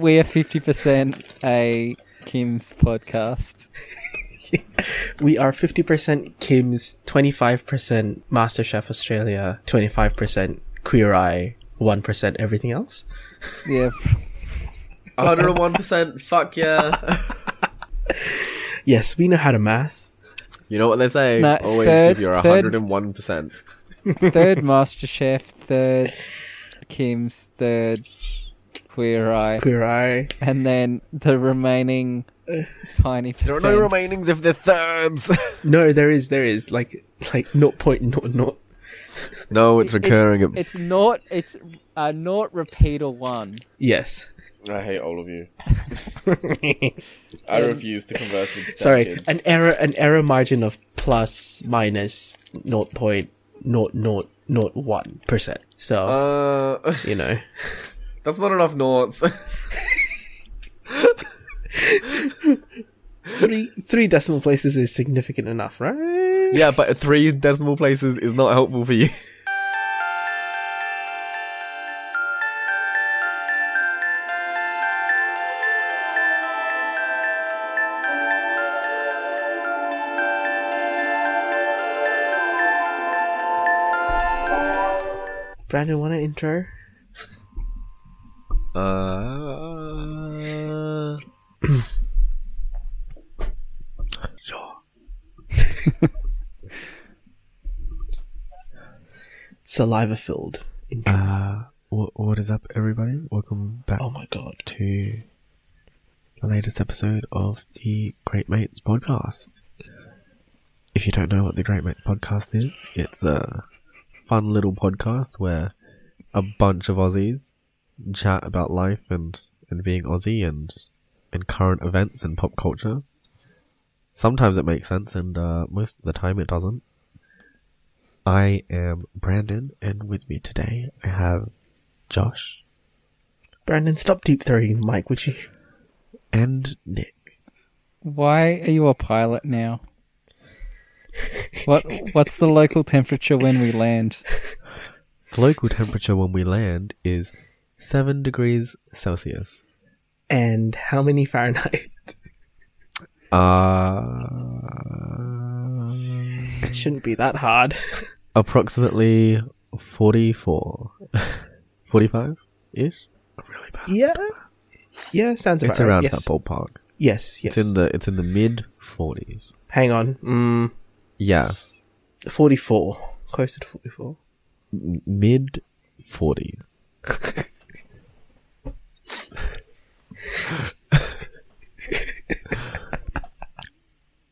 we are fifty percent a Kim's podcast. We are 50% Kim's, 25% MasterChef Australia, 25% Queer Eye, 1% everything else. Yeah, 101%. Fuck yeah. Yes, we know how to math. You know what they say? No, Always third- give your 101%. third MasterChef, third Kim's, third Queer Eye, Queer Eye. and then the remaining tiny There are no remainings of they're thirds. No, there is, there is. Like, like 0.00. no, it's recurring. at- It's not. It's a not repeater one. Yes. I hate all of you. I refuse to converse with Sorry, kids. an error, an error margin of plus minus 0.0001%. So, Uh, you know. That's not enough noughts. Three, three decimal places is significant enough, right? yeah, but three decimal places is not helpful for you. Brandon, want to intro? Uh. Saliva filled. Uh, what, what is up, everybody? Welcome back oh my god. to the latest episode of the Great Mates podcast. If you don't know what the Great Mates podcast is, it's a fun little podcast where a bunch of Aussies chat about life and, and being Aussie and, and current events and pop culture. Sometimes it makes sense and uh, most of the time it doesn't. I am Brandon and with me today I have Josh Brandon, stop deep throwing the mic, would you? and Nick. Why are you a pilot now? What What's the local temperature when we land? The local temperature when we land is 7 degrees Celsius. And how many Fahrenheit? Uh, Shouldn't be that hard. approximately 44. 45 ish? Really bad. yeah. Yeah, sounds about It's right. around yes. that ballpark. Yes, yes. It's in the it's in the mid 40s. Hang on. Mm, Yes. 44. Closer to 44. Mid 40s.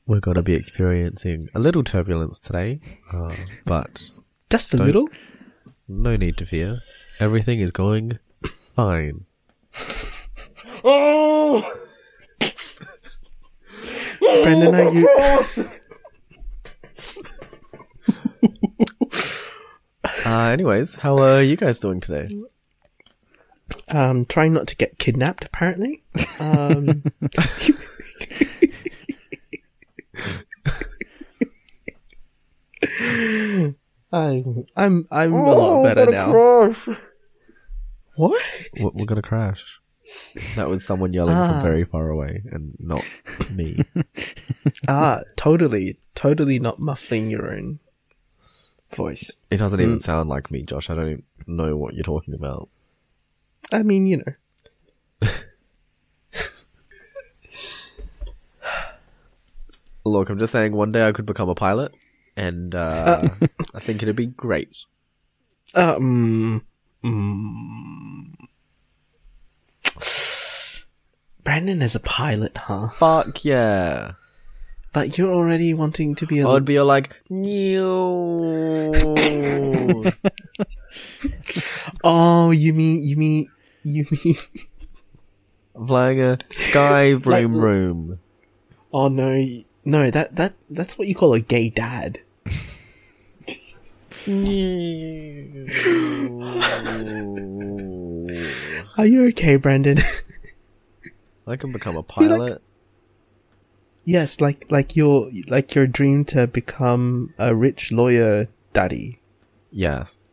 We're going to be experiencing a little turbulence today, uh, but Just a Don't- little? no need to fear. Everything is going fine. Oh! Brandon, are you. Uh, anyways, how are you guys doing today? Um, trying not to get kidnapped, apparently. Um, I'm, I'm, I'm a lot better now. What? We're, we're gonna crash. That was someone yelling Ah. from very far away, and not me. Ah, totally, totally not muffling your own voice. It doesn't even sound like me, Josh. I don't even know what you're talking about. I mean, you know. Look, I'm just saying. One day I could become a pilot, and uh, I think it'd be great. Um, mm. Brandon is a pilot, huh? Fuck yeah! But you're already wanting to be a. I would be all like, "New." oh, you mean you mean you mean? flying a sky Like- vroom vroom. Oh no, no that that that's what you call a gay dad. Are you okay, Brandon? I can become a like- pilot. yes, like like your like your dream to become a rich lawyer daddy. Yes.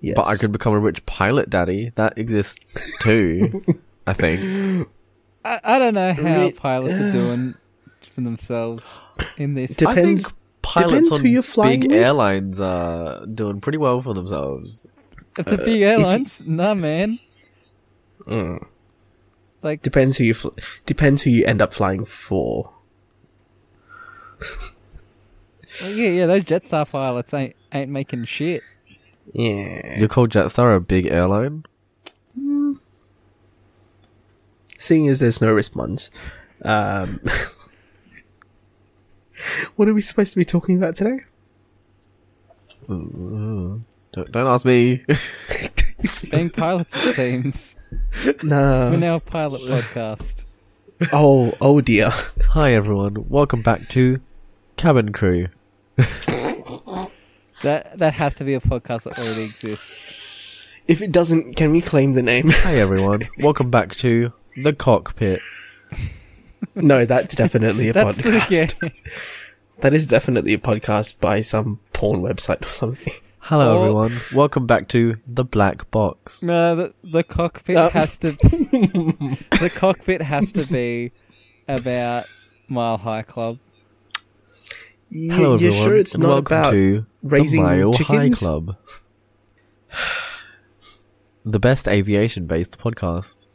Yes, But I could become a rich pilot daddy. That exists too. I think. I, I don't know how Re- pilots are doing for themselves in this. Dep- I Depends- think pilots depends on who you're flying big with. airlines are doing pretty well for themselves. If the big airlines, nah, man. Mm. Like, Depends who you fl- depends who you end up flying for. yeah, yeah, those Jetstar pilots ain't ain't making shit. Yeah. You call Jetstar a big airline? Seeing as there's no response, um, what are we supposed to be talking about today? Don't, don't ask me. Being pilots, it seems. No. We're now a pilot podcast. Oh, oh dear. Hi everyone, welcome back to Cabin Crew. That that has to be a podcast that already exists. If it doesn't, can we claim the name? Hi everyone, welcome back to The Cockpit. no, that's definitely a That's podcast. the yeah. That is definitely a podcast by some porn website or something. Hello Oh. everyone, welcome back to The Black Box. No, the the cockpit No. has to. the cockpit has to be about Mile High Club. You, Hello you're everyone, sure it's and not welcome about to raising the Mile High? Club. the best aviation-based podcast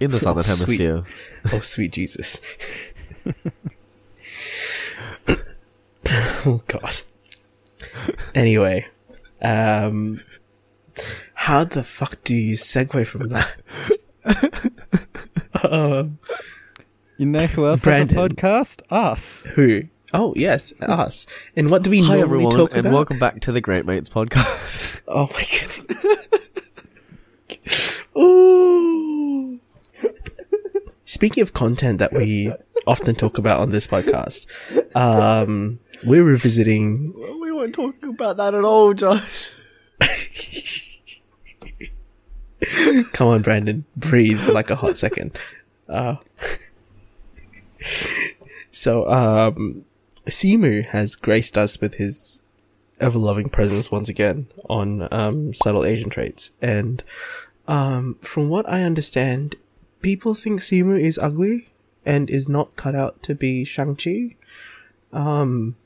in the Southern Oh, sweet. Hemisphere. Oh, sweet Jesus. oh, God. Anyway, um, how the fuck do you segue from that? um, You know who else Brandon. has a podcast? Us. who? Oh, yes, us. And what do we Hi normally everyone, talk and about? welcome back to the Great Mates podcast. Oh my god. Ooh. Speaking of content that we often talk about on this podcast, um, we're revisiting. we weren't talking about that at all, Josh. Come on, Brandon, breathe for like a hot second. Uh, so, um, Simu has graced us with his ever loving presence once again on um, subtle Asian traits, and um, from what I understand, people think Simu is ugly and is not cut out to be Shang Chi. Um,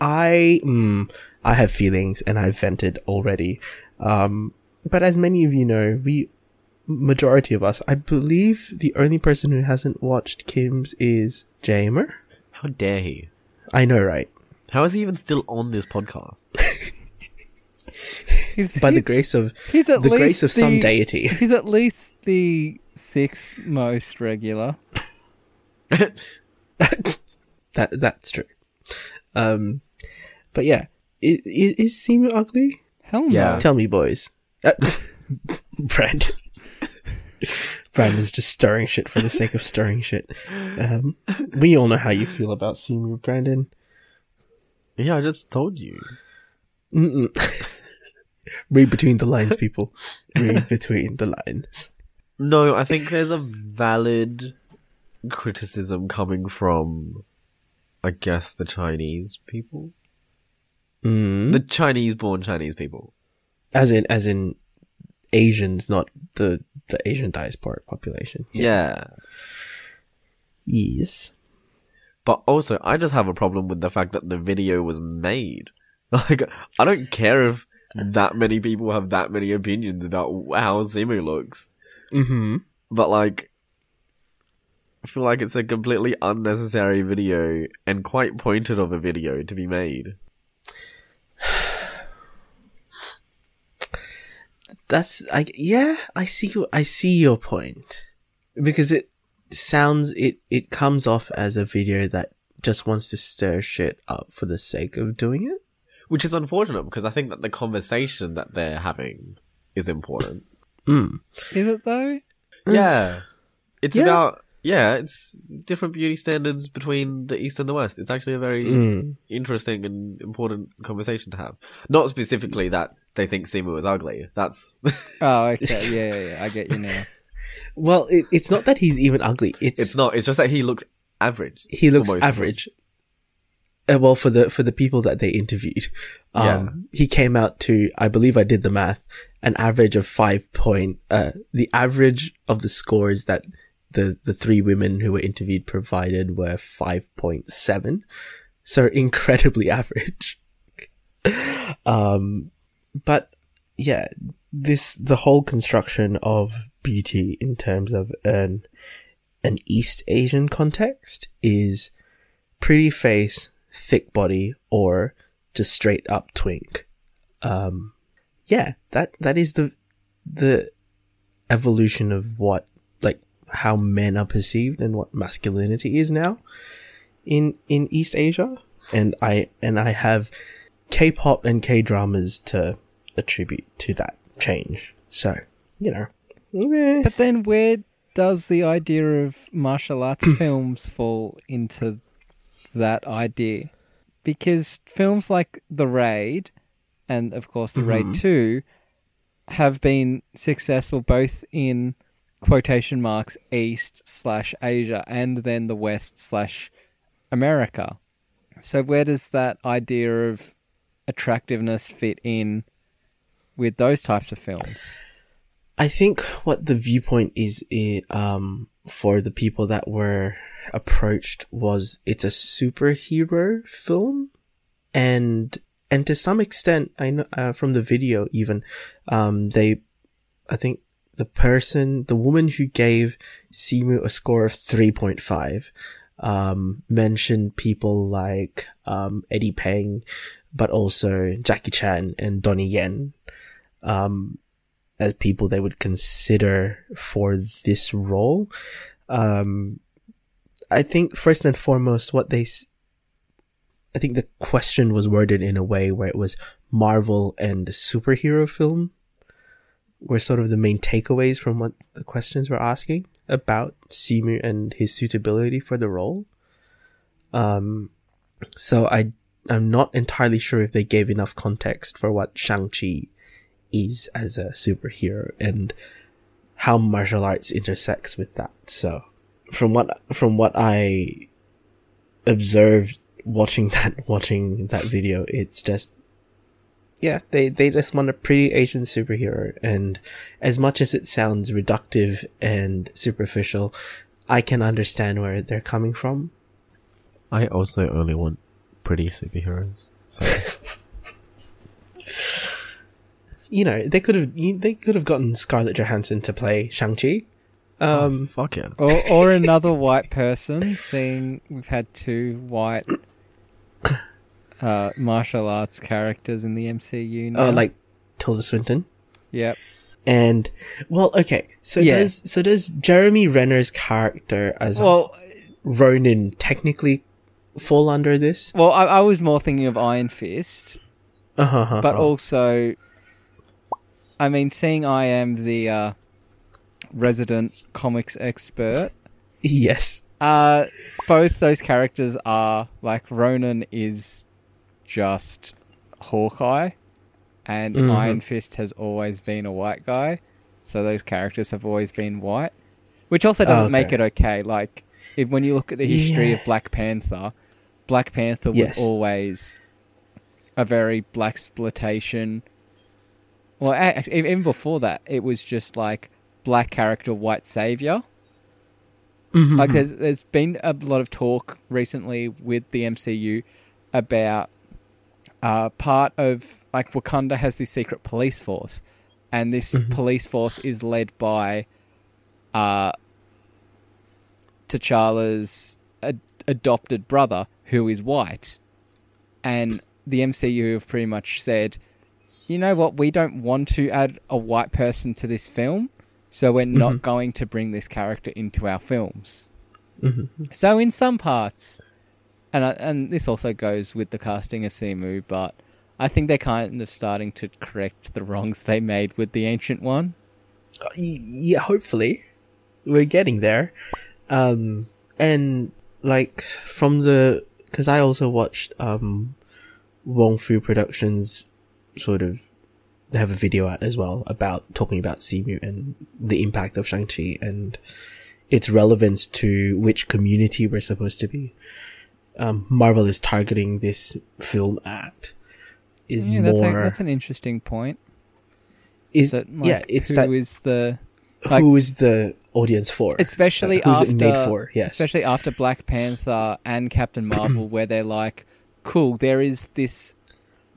I mm, I have feelings and I've vented already. Um, but as many of you know, we majority of us, I believe, the only person who hasn't watched Kim's is Jamer. How dare he? I know, right? How is he even still on this podcast? He's, By the grace of he's at the least grace of some the- deity. He's at least the sixth most regular. That that's true. Um, but yeah, is, is, is Simu ugly? Hell no. Yeah. Tell me, boys. Uh, Brandon. Brandon's just stirring shit for the sake of stirring shit. Um, we all know how you feel about Simu, Brandon. yeah, I just told you. Mm-mm. Read between the lines, people. Read between the lines. No, I think there's a valid criticism coming from, I guess, the Chinese people. Mm. The Chinese-born Chinese people. As in, as in Asians, not the the Asian diasporic population. Yeah. Yes. But also, I just have a problem with the fact that the video was made. Like, I don't care if that many people have that many opinions about how Simu looks. Mm-hmm. But like, I feel like it's a completely unnecessary video and quite pointed of a video to be made. That's I yeah, I see you I see your point. Because it sounds it it comes off as a video that just wants to stir shit up for the sake of doing it. Which is unfortunate because I think that the conversation that they're having is important. Mm. Is it though? yeah. It's Yeah. about, yeah, it's different beauty standards between the East and the West. It's actually a very Mm. interesting and important conversation to have. Not specifically that they think Simu is ugly. That's, Oh, okay. Yeah, yeah, yeah. I get you now. Well, it, it's not that he's even ugly. It's, it's not, it's just that he looks average. he looks for most of them. average. uh, well for the for the people that they interviewed um he came out to i believe i did the math an average of five point uh the average of the scores that the the three women who were interviewed provided were 5.7 so incredibly average um but yeah this the whole construction of beauty in terms of an an east asian context is pretty face thick body or just straight up twink. Um, yeah, that, that is the, the evolution of what, how men are perceived and what masculinity is now in, in East Asia. And I, and I have K-pop and K-dramas to attribute to that change. So, you know. eh. But then where does the idea of martial arts films fall into that idea? Because films like The Raid and of course The Raid 2 have been successful both in quotation marks east slash Asia and then the west slash America. So where does that idea of attractiveness fit in with those types of films? I think what the viewpoint is, um, for the people that were approached was it's a superhero film, and and to some extent, I know uh, from the video even, um, they, I think the person, the woman who gave Simu a score of three point five, um, mentioned people like um Eddie Peng, but also Jackie Chan and Donnie Yen. Um, as people they would consider for this role. Um, I think first and foremost, what they, s- I think the question was worded in a way where it was Marvel and superhero film were sort of the main takeaways from what the questions were asking about Simu and his suitability for the role. Um, so I, I'm not entirely sure if they gave enough context for what Shang-Chi is as a superhero and how martial arts intersects with that. So from what from what I observed watching that watching that video, it's just yeah, they they just want a pretty Asian superhero and as much as it sounds reductive and superficial, I can understand where they're coming from. I also only want pretty superheroes. So You know, they could have they could have gotten Scarlett Johansson to play Shang-Chi. um, Um fuck yeah. or or another white person. Seeing we've had two white uh, martial arts characters in the MCU now. uh, like Tilda Swinton. yep. And well, okay. So Yeah. does so does Jeremy Renner's character as Well, Ronin technically fall under this? well, I, I was more thinking of Iron Fist, Uh-huh. but also, I mean, seeing I am the uh, resident comics expert. yes. Uh, both those characters are like Ronin is just Hawkeye, and Mhm. Iron Fist has always been a white guy, so those characters have always been white, which also doesn't Okay. make it okay. Like if, when you look at the history Yeah. of Black Panther, Black Panther was Yes. always a very blaxploitation. Well, even before that, it was just like black character, white savior. Mm-hmm. Like there's there's been a lot of talk recently with the MCU about uh, part of like Wakanda has this secret police force, and this police force is led by uh, T'Challa's ad- adopted brother, who is white, and the MCU have pretty much said, you know what, we don't want to add a white person to this film, so we're not going to bring this character into our films. So in some parts, and I, and this also goes with the casting of Simu, but I think they're kind of starting to correct the wrongs they made with the ancient one. yeah, hopefully we're getting there. Um, and like from the because I also watched um Wong Fu Productions sort of they have a video out as well about talking about Simu and the impact of Shang Chi and its relevance to which community we're supposed to be um, Marvel is targeting this film at is Yeah, that's, a, more that's an interesting point. is That, like, yeah it's who that is the like- who is the audience for especially after for yes especially after Black Panther and Captain Marvel, where they're like, cool, there is this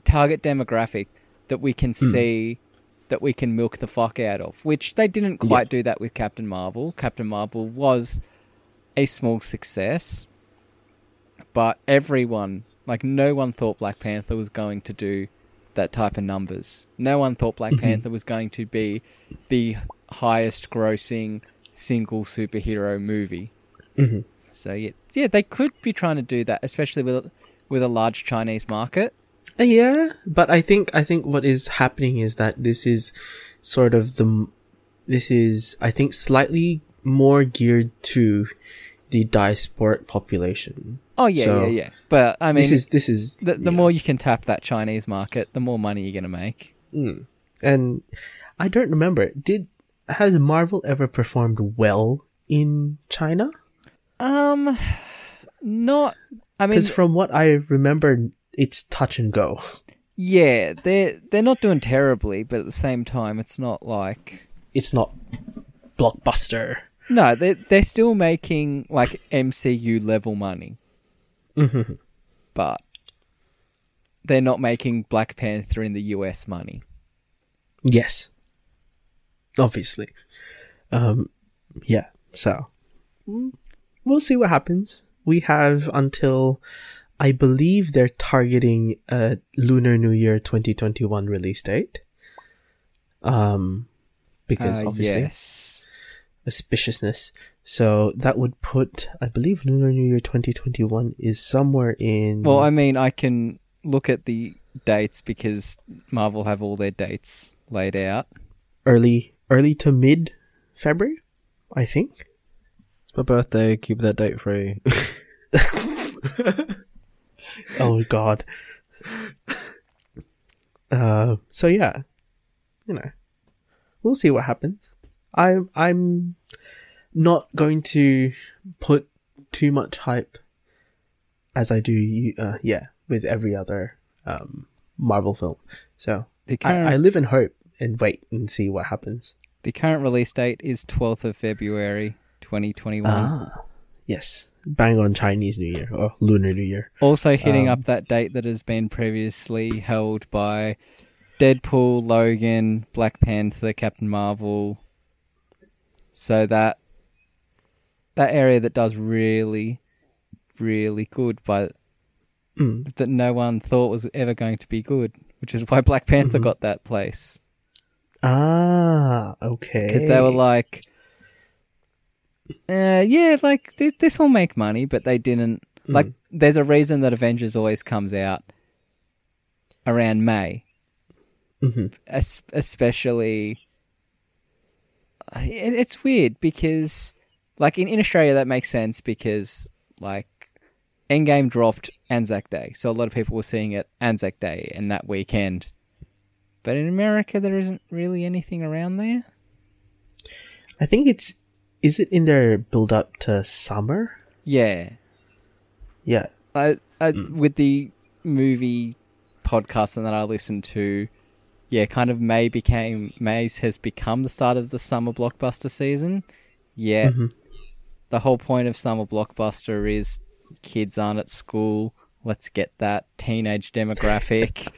target demographic that we can Hmm. see that we can milk the fuck out of, which they didn't quite do that with Captain Marvel. Captain Marvel was a small success, but everyone, like, no one thought Black Panther was going to do that type of numbers. No one thought Black Panther was going to be the highest grossing single superhero movie. Mhm. So yeah, yeah, they could be trying to do that, especially with with a large Chinese market. Uh, yeah but i think i think what is happening is that this is sort of the this is i think slightly more geared to the diasporic population Oh yeah, So, yeah, yeah. But I mean, this is this is the, the yeah. more you can tap that Chinese market, the more money you're gonna make. Mm. And I don't remember. Did has Marvel ever performed well in China? Um, not. I mean, Because from what I remember, it's touch and go. yeah, they're they're not doing terribly, but at the same time, it's not like It's not blockbuster. no, they they're still making like MCU level money, Mhm. but they're not making Black Panther in the US money. yes, obviously. Um, yeah. So mm, we'll see what happens. We have until I believe they're targeting a Lunar New Year 2021 release date. Um, because Uh, obviously yes, auspiciousness. So that would put, I believe, Lunar New Year 2021 is somewhere in. Well, I mean, I can look at the dates because Marvel have all their dates laid out. early, early to mid February, I think. It's my birthday. Keep that date free. Oh God. Uh, so yeah, you know, we'll see what happens. I I'm not going to put too much hype as I do. Uh, yeah, with every other um Marvel film. So I, I live in hope and wait and see what happens. the current release date is 12th of February 2021. Ah, yes, bang on Chinese New Year or Lunar New Year. Also hitting Um, up that date that has been previously held by Deadpool, Logan, Black Panther, Captain Marvel. So that that area that does really, really good, but Mm. that no one thought was ever going to be good, which is why Black Panther Mhm. got that place Ah, okay. because they were like, uh, yeah, like this, this will make money, but they didn't. Like, Mm. there's a reason that Avengers always comes out around May, Mhm. es- especially. It, it's weird because, like in, in Australia, that makes sense because like Endgame dropped Anzac Day, so a lot of people were seeing it Anzac Day and that weekend. But in America, there isn't really anything around there. I think it's is it in their build up to summer? Yeah, Yeah. I, I with the movie podcast and that I listened to, yeah, kind of May became May has become the start of the summer blockbuster season. Yeah, Mhm. The whole point of summer blockbuster is kids aren't at school. Let's get that teenage demographic.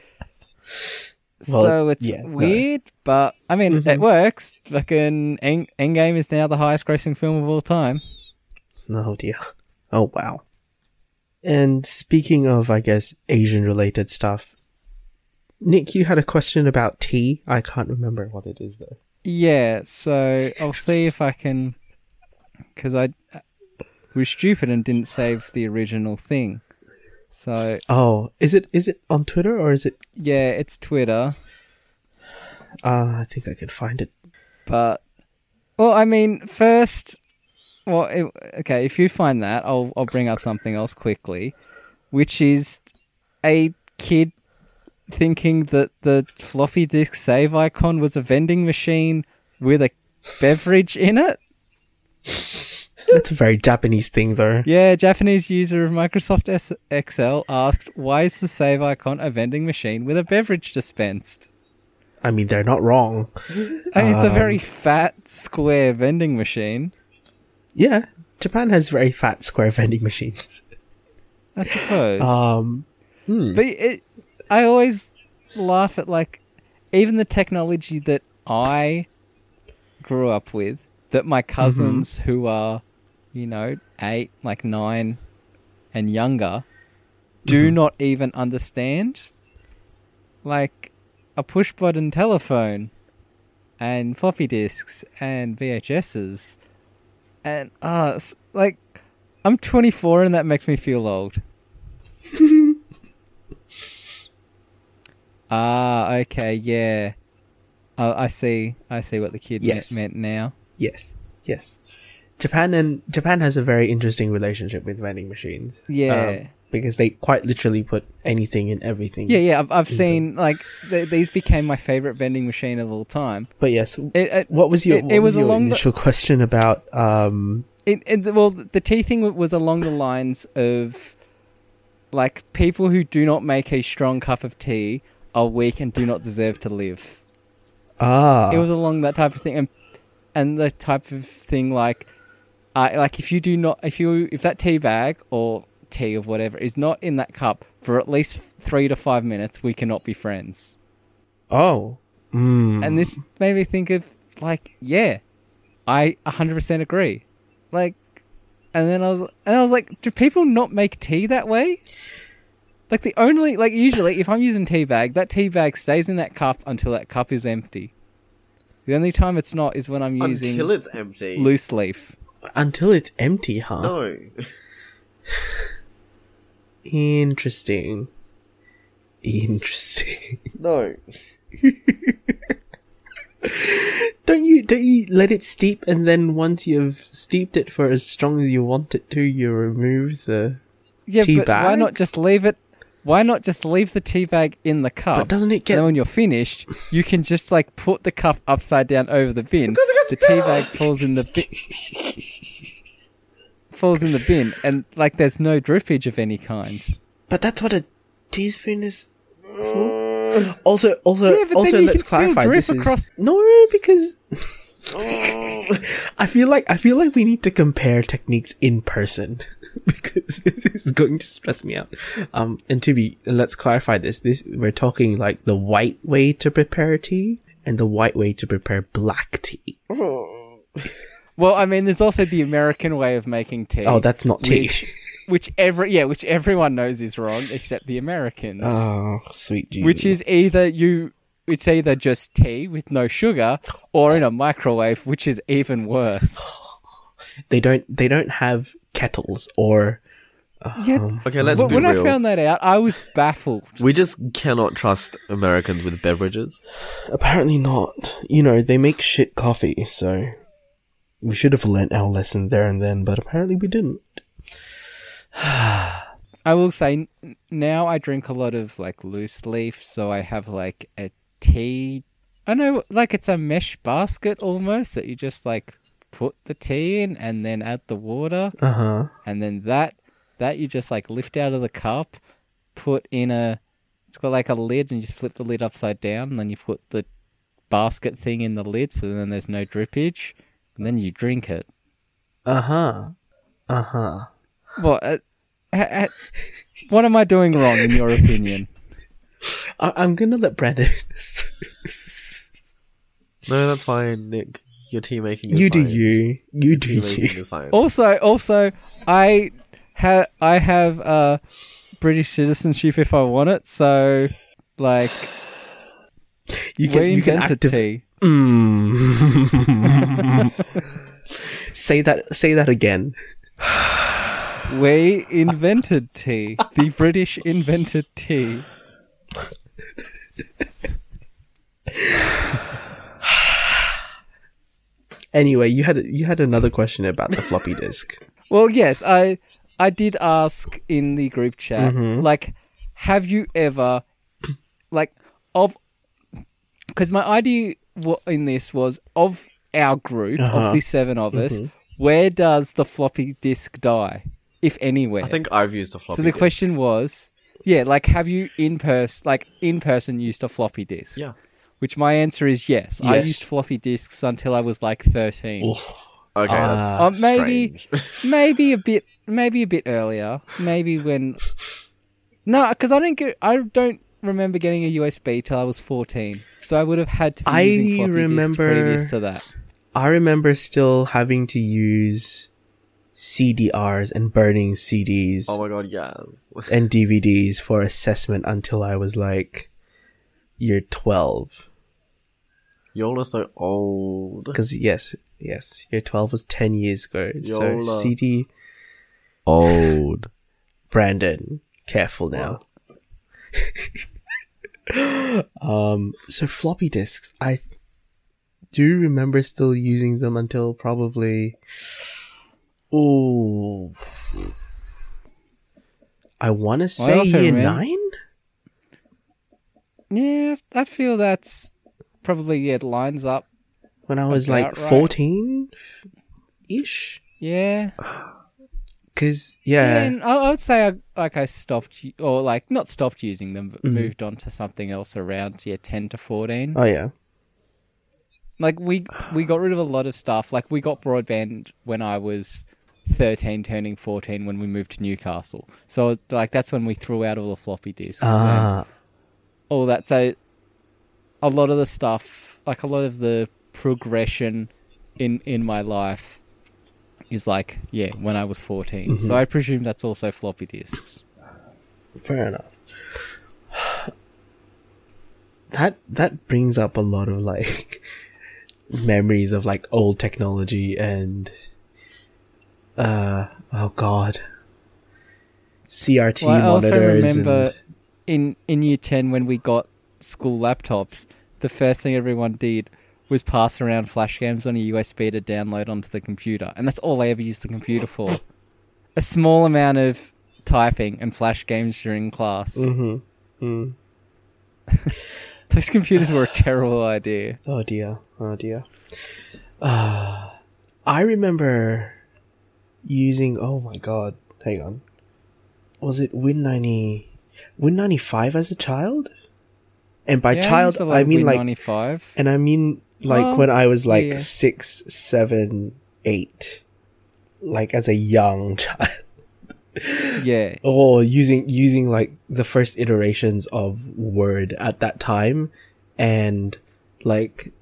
Well, so it's yeah, no. weird, but I mean, it Mhm. works. Fucking End- Endgame is now the highest grossing film of all time. Oh dear. Oh wow. And speaking of, I guess, Asian related stuff, Nick, you had a question about tea. I can't remember what it is though. Yeah, so I'll see if I can, because I was stupid and didn't save the original thing. So Oh, is it is it on Twitter or is it? yeah, it's Twitter, Uh, I think I can find it. but well, I mean, first, well, it, okay, if you find that, I'll I'll bring up something else quickly, which is a kid thinking that the floppy disk save icon was a vending machine with a beverage in it. That's a very Japanese thing, though. Yeah, Japanese user of Microsoft S- Excel asked, "Why is the save icon a vending machine with a beverage dispensed?" I mean, they're not wrong. I mean, it's a Um, very fat, square vending machine. Yeah, Japan has very fat square vending machines. I suppose. Um, hmm. But it, I always laugh at like even the technology that I grew up with, that my cousins who are, you know, eight, like nine, and younger, do not even understand. Like a push button telephone, and floppy disks and VHSs, and uh, like I'm 24 and that makes me feel old. Ah, okay, yeah. Uh, I see. I see what the kid Yes. meant now. Yes, yes. Japan and Japan has a very interesting relationship with vending machines. Yeah. Um, because they quite literally put anything in everything. Yeah, yeah. I've, I've seen like th- these became my favorite vending machine of all time. But yes, It, it, what was your it- it was, was your along the- question about? Um, it, it, well, the tea thing was along the lines of like people who do not make a strong cup of tea are weak and do not deserve to live. ah, it was along that type of thing, and and the type of thing like, uh, like if you do not, if you if that tea bag or tea or whatever is not in that cup for at least three to five minutes, we cannot be friends. oh, mm. And this made me think of like, yeah, I hundred percent agree. Like, and then I was, and I was like, do people not make tea that way? Like the only, like usually, if I'm using tea bag, that tea bag stays in that cup until that cup is empty. The only time it's not is when I'm using Until it's empty. loose leaf. until it's empty, huh? No. Interesting. Interesting. No. Don't you don't you let it steep and then once you've steeped it for as strong as you want it to, you remove the Yeah, Tea but why not just leave it? Why not just leave the tea bag in the cup? But doesn't it and get then when you're finished, you can just like put the cup upside down over the bin. The tea bag falls in the bin. falls in the bin, and like there's no drippage of any kind. But that's what a teaspoon is for. Also also Yeah, but also then you let's can still clarify drip this is across- No, because I feel like I feel like we need to compare techniques in person because this is going to stress me out. Um, and to be, let's clarify this. This we're talking like the white way to prepare tea and the white way to prepare black tea. Well, I mean, there's also the American way of making tea. Oh, that's not tea. which, which every yeah, which everyone knows is wrong except the Americans. Oh, sweet Jesus. which is either you it's either just tea with no sugar or in a microwave which is even worse they don't they don't have kettles or yeah um, Okay, let's but be when real. i found that out i was baffled we just cannot trust Americans with beverages. apparently not. You know, they make shit coffee, so we should have learnt our lesson there and then, but apparently we didn't. i will say now i drink a lot of like loose leaf so i have like a tea i know like it's a mesh basket almost that you just like put the tea in and then add the water Uh huh. and then that that you just like lift out of the cup, put in a it's got like a lid and you just flip the lid upside down and then you put the basket thing in the lid so then there's no drippage and then you drink it. Uh huh. Uh huh. Well, uh, ha- ha- what am I doing wrong in your opinion? I- I'm gonna let Brandon. No, that's fine, Nick. Your tea making is you do fine. you. You do Tea you. is fine. Also, also I have I have uh British citizenship if I want it, so like You can we you can invented active- tea. Mm. say that. Say that again. We invented tea. The British invented tea. Anyway, you had you had another question about the floppy disk. Well, yes, I I did ask in the group chat, like, have you ever, like, of, because my idea in this was of our group Uh-huh. of the seven of us, where does the floppy disk die, if anywhere? I think I've used a floppy so. The disk. question was, yeah, like have you in person, like in person, used a floppy disk? Yeah. Which my answer is yes. I used floppy disks until I was like thirteen. Okay, that's Uh, maybe- maybe a bit maybe a bit earlier maybe when no because i don't get i don't remember getting a usb till i was 14 so i would have had to be I using floppy remember- disks previous to that I remember still having to use CDRs and burning CDs oh my god, yes. and DVDs for assessment until I was like year 12. Y'all are so old. Because, yes, yes, year 12 was 10 years ago. So, CD, Old. Brandon, careful now. um, so floppy disks, I do remember still using them until probably. Oh, I want to say year nine. yeah i feel that's probably yeah it lines up when I was like right. fourteen, ish. yeah Cause yeah, and I, I would say I, like i stopped or like not stopped using them but Mhm. moved on to something else around yeah 10 to 14 oh yeah, like we we got rid of a lot of stuff. Like we got broadband when I was thirteen, turning fourteen when we moved to Newcastle. So like that's when we threw out all the floppy disks, ah, all that. So a lot of the stuff, like a lot of the progression in in my life, is like yeah when I was 14 So I presume that's also floppy disks. fair enough. That that brings up a lot of like memories of like old technology and uh oh god, CRT Well, I also remember and in in year ten when we got school laptops, the first thing everyone did was pass around flash games on a USB to download onto the computer, and that's all I ever used the computer for. a small amount of typing and flash games during class. Mhm. Mm. Those computers were a terrible idea. Oh dear. Oh dear. Uh, I remember using. Oh my god. Hang on. Was it Win ninety? Win ninety five as a child? And by Yeah, child, I mean like, Win95. and I mean like Oh, when I was like yeah. six, seven, eight, like as a young child. yeah, or using using like the first iterations of Word at that time, and like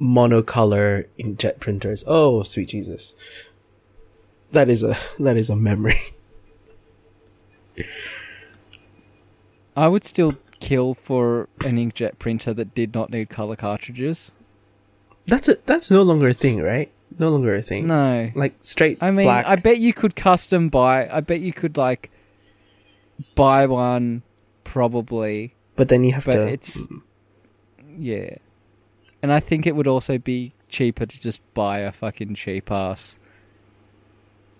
monocolor inkjet printers. Oh, sweet Jesus! That is a that is a memory. I would still kill for an inkjet printer that did not need color cartridges. That's a that's no longer a thing, right? No longer a thing. No, Like straight. I mean, black. I bet you could custom buy. I bet you could like buy one, probably, but then you have but to. it's yeah. And I think it would also be cheaper to just buy a fucking cheap ass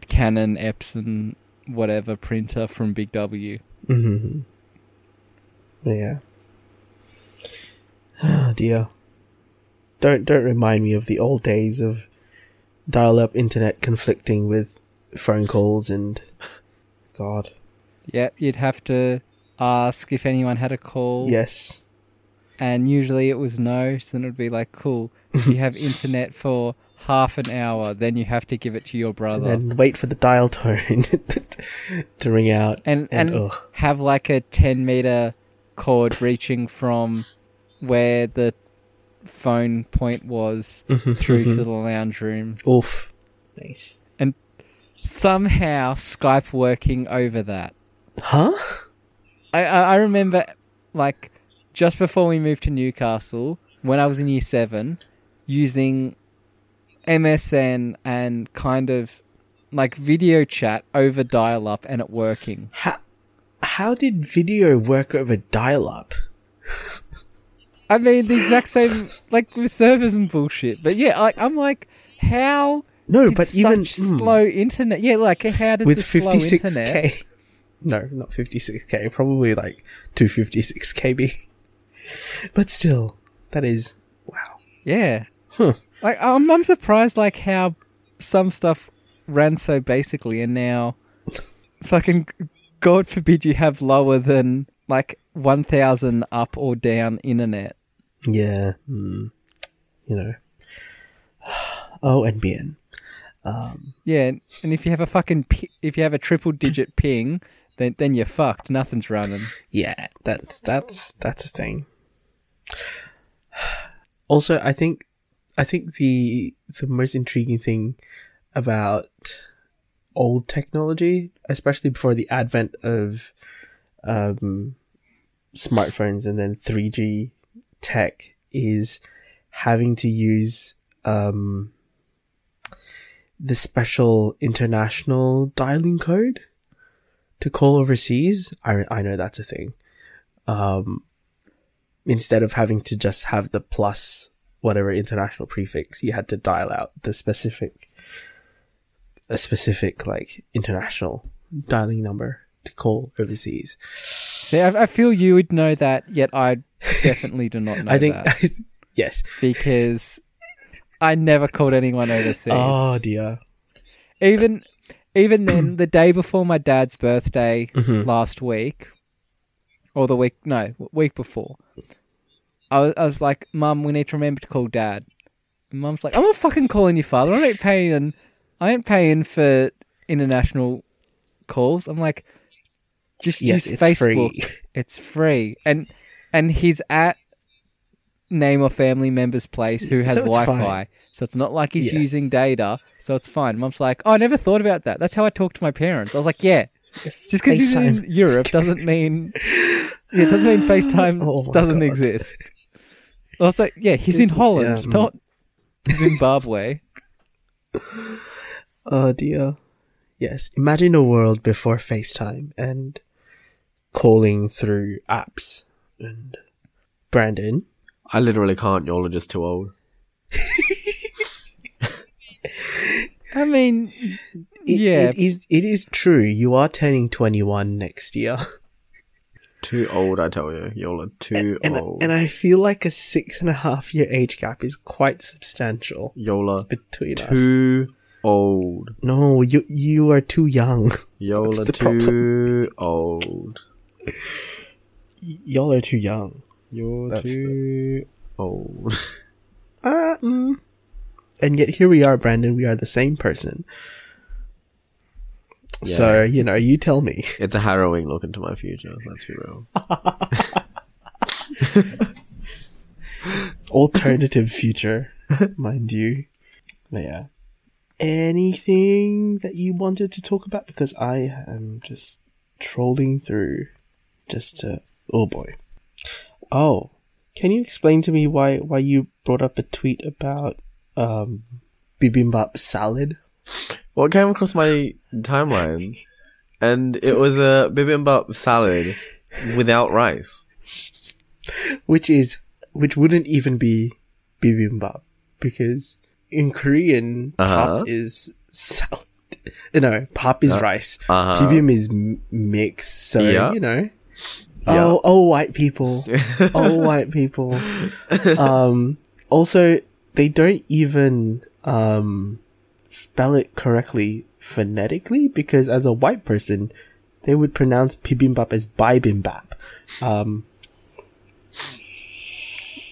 Canon Epson whatever printer from Big W. Mhm. Yeah. Oh dear. Don't don't remind me of the old days of dial-up internet conflicting with phone calls and God. Yep, you'd have to ask if anyone had a call. Yes. and usually it was no. So then it would be like, cool, If you have internet for half an hour, then you have to give it to your brother, And wait for the dial tone to ring out. and and, and, have like a ten meter cord reaching from where the phone point was mm-hmm, through to mm-hmm. the lounge room. Oof. Nice. And somehow Skype working over that. Huh? I, I I remember like just before we moved to Newcastle when I was in year seven, using MSN and kind of like video chat over dial up and it working. How how did video work over dial-up? I mean the exact same like with servers and bullshit. But yeah, like I'm like, how No, but such even mm, slow internet? Yeah, like how did with the slow fifty six internet? k. No, not fifty six k. Probably like two fifty six kb. But still, that is wow. Yeah. Huh. Like I'm, I'm surprised like how some stuff ran so basically, and now, fucking, God forbid you have lower than like one thousand up or down internet. Yeah. Mm. You know. Oh, NBN. Um, Yeah, and and if you have a fucking pi- if you have a triple digit ping, then then you're fucked. Nothing's running. yeah, that's that's that's a thing. Also, I think I think the the most intriguing thing about old technology, especially before the advent of um, smartphones and then 3G tech, is having to use um, the special international dialing code to call overseas. I, I know that's a thing. Um, instead of having to just have the plus whatever international prefix, you had to dial out the specific, a specific like international dialing number to call overseas. See, I, I feel you would know that, yet I definitely do not know I think, that yes. because I never called anyone overseas. Oh dear. even even then, the day before my dad's birthday Mhm. last week, or the week no week before, I was, I was like, "Mum, we need to remember to call Dad." And Mum's like, "I'm not fucking calling your father. I ain't paying. I ain't paying for international calls." I'm like, "Just Yes, use it's Facebook. free. It's free." And and he's at name or family member's place who has So Wi-Fi. fine. So it's not like he's Yes. using data. So it's fine. Mum's like, "Oh, I never thought about that. That's how I talk to my parents." I was like, "Yeah." Just because he's in Europe doesn't mean yeah, it doesn't mean FaceTime Oh doesn't God. exist. Also, yeah, he's in Holland, yeah, not Zimbabwe. Oh dear. Yes. Imagine a world before FaceTime and calling through apps. And Brandon, I literally can't. Y'all are just too old. I mean, it, yeah, it is it is true. You are turning twenty one next year, Too old, I tell you. Y'all are too and old. and I feel like a six and a half year age gap is quite substantial Y'all are between us. too old. No, you you are too young. Y'all are the too old. Y- Y'all are too young. You're That's too old. Uh, mm. And yet here we are, Brandon. We are the same person. So you know, you tell me. It's a harrowing look into my future. Let's be real. alternative future, mind you. But yeah. Anything that you wanted to talk about? Because I am just trolling through just to. Oh boy. Oh, can you explain to me why why you brought up a tweet about um bibimbap salad? Well, it came across my timeline, and it was a bibimbap salad without rice. which is which wouldn't even be bibimbap because in Korean Uh-huh. pop is salad. No, pop is Uh, rice. uh-huh. Bibim is m- mixed, so Yeah. you know. Yeah. Oh, oh, white people. oh, white people. Um. Also, they don't even um spell it correctly phonetically because as a white person, they would pronounce bibimbap as bibimbap. Um.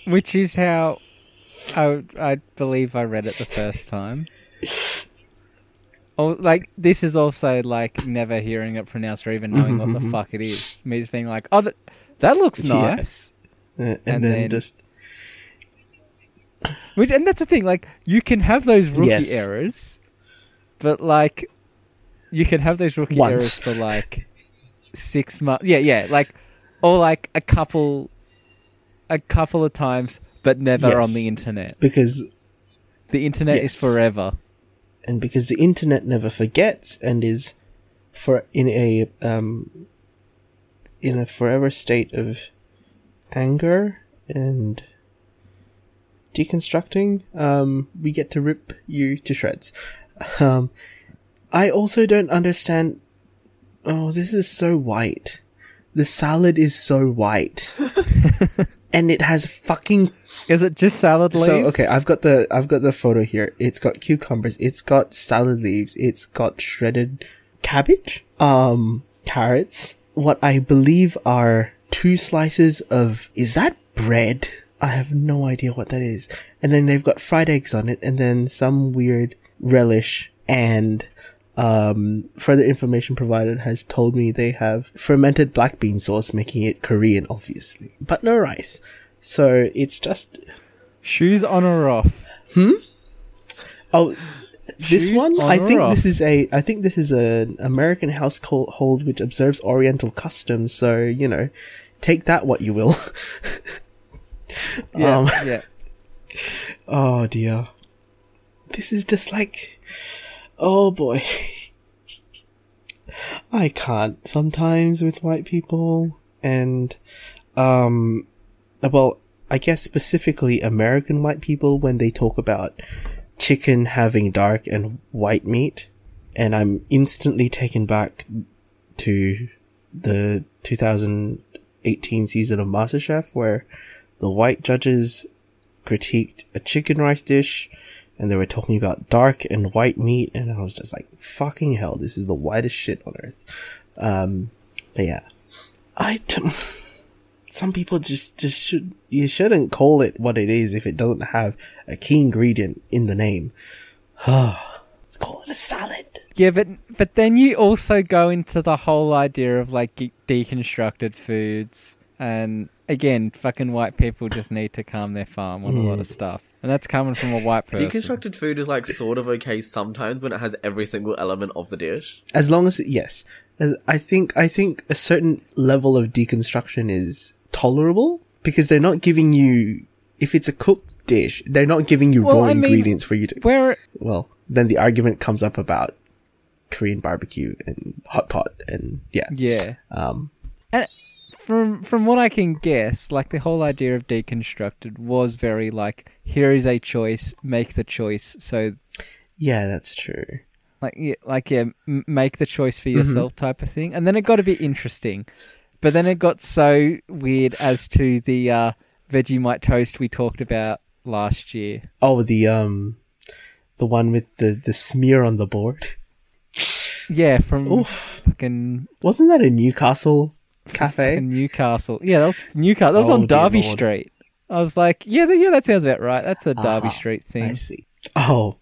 which is how I I believe I read it the first time. Oh, like this is also like never hearing it pronounced or even knowing what the fuck it is. Me just being like, oh, that that looks Yeah. nice. Uh, and, And then, then- just Which and that's the thing, like you can have those rookie Yes. errors, but like you can have those rookie Once. errors for like six months. Yeah, yeah, like or like a couple, a couple of times, but never on the internet. because The internet is forever. and because the internet never forgets and is for in a um in a forever state of anger and deconstructing um we get to rip you to shreds um i also don't understand oh this is so white the salad is so white and it has fucking Is it just salad leaves? So okay, I've got the I've got the photo here. It's got cucumbers, it's got salad leaves, it's got shredded cabbage, um, carrots, what I believe are two slices of is that bread? I have no idea what that is. And then they've got fried eggs on it, and then some weird relish and um, further information provided has told me they have fermented black bean sauce, making it Korean, obviously, but no rice. So it's just Shoes on or off? Hmm. Oh, this Shoes one, on I think off? this is a, I think this is an American household which observes Oriental customs. So you know, take that what you will. Yeah, Um, yeah. oh dear, this is just like, oh boy, I can't sometimes with white people and, um, well, I guess specifically American white people when they talk about chicken having dark and white meat, and I'm instantly taken back to the 2018 season of MasterChef where the white judges critiqued a chicken rice dish and they were talking about dark and white meat and I was just like, fucking hell, this is the whitest shit on earth. Um, but yeah, I, t- some people just, just should, you shouldn't call it what it is if it doesn't have a key ingredient in the name. Let's call it a salad. Yeah, but but then you also go into the whole idea of like deconstructed foods, and again, fucking white people just need to calm their farm on a lot of stuff, and that's coming from a white person. Deconstructed food is like sort of okay sometimes when it has every single element of the dish. As long as, yes, as I think, I think a certain level of deconstruction is tolerable because they're not giving you, if it's a cooked dish, they're not giving you Well, raw I mean, ingredients for you to, Where well, then the argument comes up about Korean barbecue and hot pot and yeah. yeah, Um, and from from what I can guess, like the whole idea of deconstructed was very like here is a choice, make the choice. So yeah, that's true. like yeah, like yeah, m- make the choice Mm-hmm. for yourself type of thing. And then it got a bit interesting, but then it got so weird as to the uh, Vegemite toast we talked about last year. Oh, the, um, the one with the, the smear on the board. Yeah, from Oof. fucking, Wasn't that a Newcastle cafe? fucking Newcastle. Yeah, that was Newcastle. That was Oh, on Darby Lord. Street. I was like, yeah, yeah, that sounds about right. That's a Darby Ah, Street I thing. see. Oh,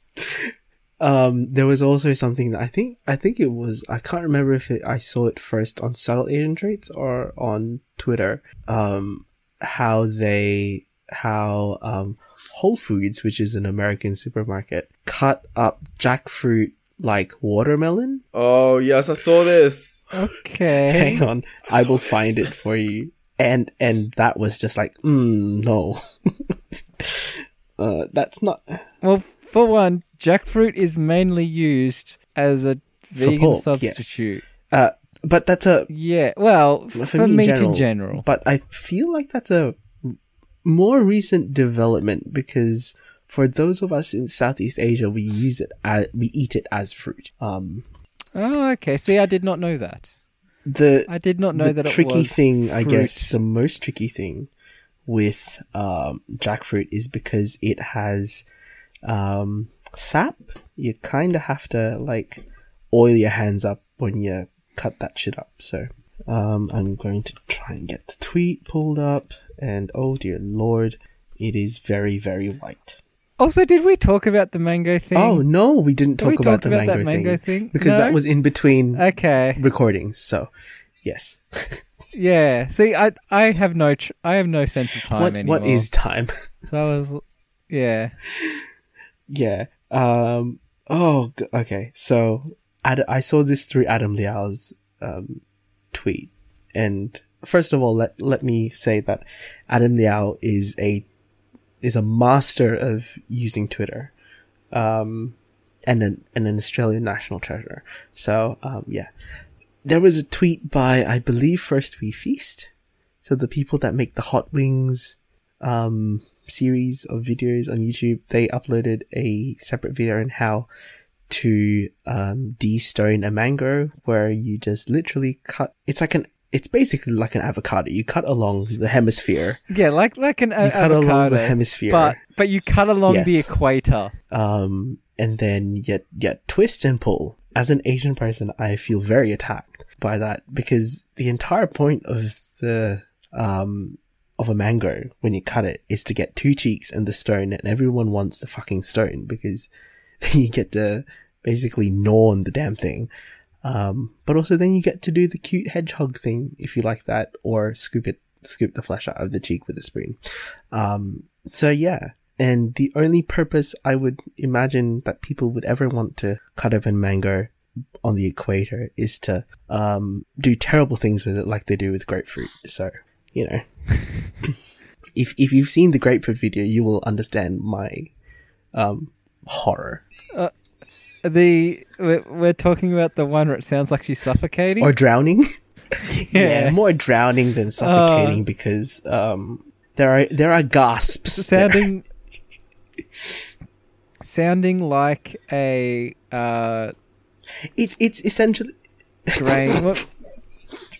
um, there was also something that I think I think it was I can't remember if it, I saw it first on Subtle Asian Traits or on Twitter. Um, how they how um Whole Foods, which is an American supermarket, cut up jackfruit like watermelon. Oh yes, I saw this. Okay. Hang on, I will find it for you. And and that was just like, mm, no, uh, that's not. Well, for one, jackfruit is mainly used as a vegan pork, yes. substitute. Uh, but that's a Yeah, well, for, me meat in general. But I feel like that's a more recent development because for those of us in Southeast Asia, we use it as we eat it as fruit. Um, Oh, okay. See, I did not know that. the I did not know the that tricky it was. thing, I guess, the most tricky thing with um, jackfruit is because it has um, sap. You kind of have to like oil your hands up when you cut that shit up. So um, I'm going to try and get the tweet pulled up, and oh dear lord, it is very very white. Also, did we talk about the mango thing? Oh no, we didn't Did we talk about the about mango thing, thing? because No? that was in between Okay. recordings. So yes, Yeah. See, I I have no tr- I have no sense of time what anymore. what is time? So I was, yeah. Yeah. Um. Oh. Okay. So Ad- I saw this through Adam Liaw's um, tweet, and first of all, let let me say that Adam Liaw is a is a master of using Twitter, um, and an and an Australian national treasure. So um, yeah, there was a tweet by I believe First We Feast, so the people that make the hot wings um series of videos on YouTube, they uploaded a separate video on how to um, de-stone a mango, where you just literally cut. It's like an it's basically like an avocado. You cut along the hemisphere, Yeah, like like an a- You cut along the hemisphere. but but you cut along the equator. um, and then yet yet twist and pull. As an Asian person, I feel very attacked by that because the entire point of the um of a mango when you cut it is to get two cheeks and the stone, and everyone wants the fucking stone because then you get to basically gnaw on the damn thing. Um, but also then you get to do the cute hedgehog thing if you like that, or scoop it, scoop the flesh out of the cheek with a spoon. Um, so yeah. And the only purpose I would imagine that people would ever want to cut open mango on the equator is to, um, do terrible things with it like they do with grapefruit. So, you know, if, if you've seen the grapefruit video, you will understand my, um, horror. The we're, we're talking about the one where it sounds like she's suffocating. Or drowning. yeah. more drowning than suffocating because, um, there are, there are gasps. sounding sounding like a uh, It's, it's essentially, drain. what,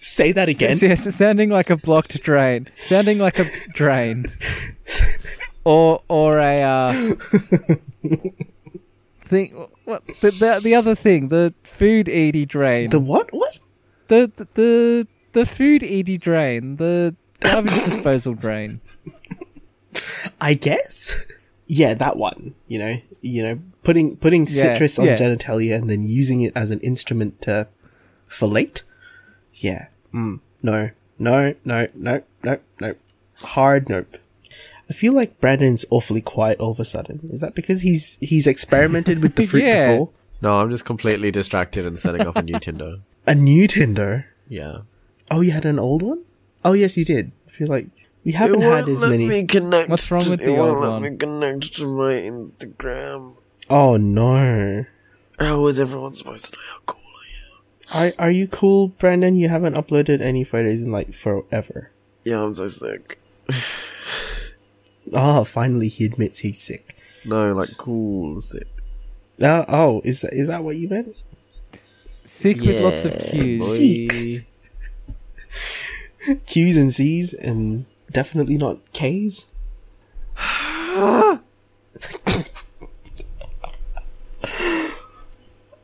say that again. Yes, yes, sounding like a blocked drain. Sounding like a drain. Or or a uh, thing. What the, the the other thing? The food eaty drain. The what? What? the the the, the food eaty drain. The garbage disposal drain. I guess. Yeah, that one. You know, you know, putting putting Yeah, citrus on yeah. genitalia and then using it as an instrument to fellate. Yeah. Mm. No. No. No. No. No. No. Hard nope. I feel like Brandon's awfully quiet all of a sudden. Is that because he's he's experimented with the fruit Yeah. before? No, I'm just completely distracted and setting up a new Tinder. A new Tinder. Yeah. Oh, you had an old one? Oh, yes, you did. I feel like we haven't had as many. connect. What's wrong with it the won't old let one? me connect to my Instagram. Oh no. How is everyone supposed to know how cool I am? Are are you cool, Brandon? You haven't uploaded any photos in like forever. Yeah, I'm so sick. Oh, finally he admits he's sick. No, like cool sick. Uh, oh, is that is that what you meant? Sick with lots of Q's. boy. Q's and C's and definitely not K's.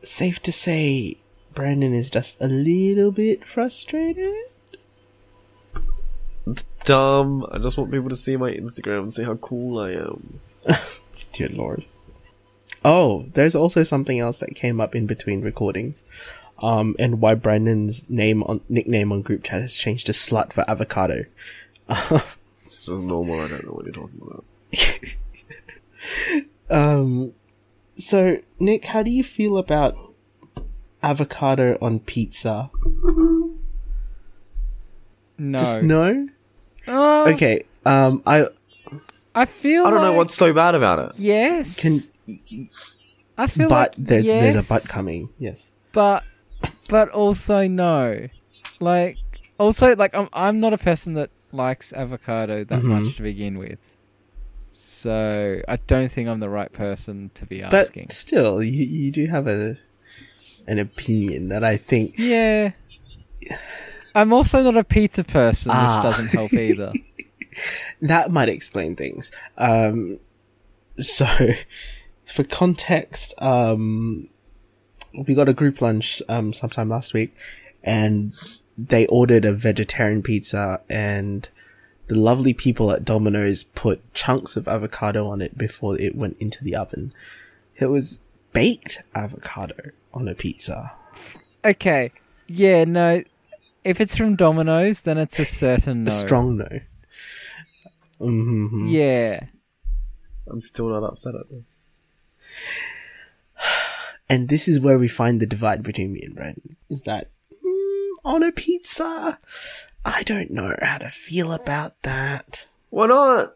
Safe to say, Brandon is just a little bit frustrated. It's dumb. I just want people to see my Instagram and see how cool I am. Dear Lord. Oh, there's also something else that came up in between recordings. Um, and why Brandon's name on nickname on group chat has changed to slut for avocado. It's just normal. I don't know what you're talking about. Um, so Nick, how do you feel about avocado on pizza? No. Just no. Oh, Okay. Um, I I feel. I don't know like- what's so bad about it. Yes. can, I feel but like there's yes, there's a but coming. Yes. but but also no. Like also like I'm I'm not a person that likes avocado that Mhm. much to begin with. So I don't think I'm the right person to be But asking. still, you you do have a an opinion that I think yeah. I'm also not a pizza person, Ah. which doesn't help either. that might explain things. Um, so, for context, um, we got a group lunch um, sometime last week, and they ordered a vegetarian pizza, and the lovely people at Domino's put chunks of avocado on it before it went into the oven. It was baked avocado on a pizza. okay. Yeah, no. If it's from Domino's, then it's a certain no. A strong no. hmm Yeah. I'm still not upset at this. And this is where we find the divide between me and Brandon. Is that mm, on a pizza? I don't know how to feel about that. Why not?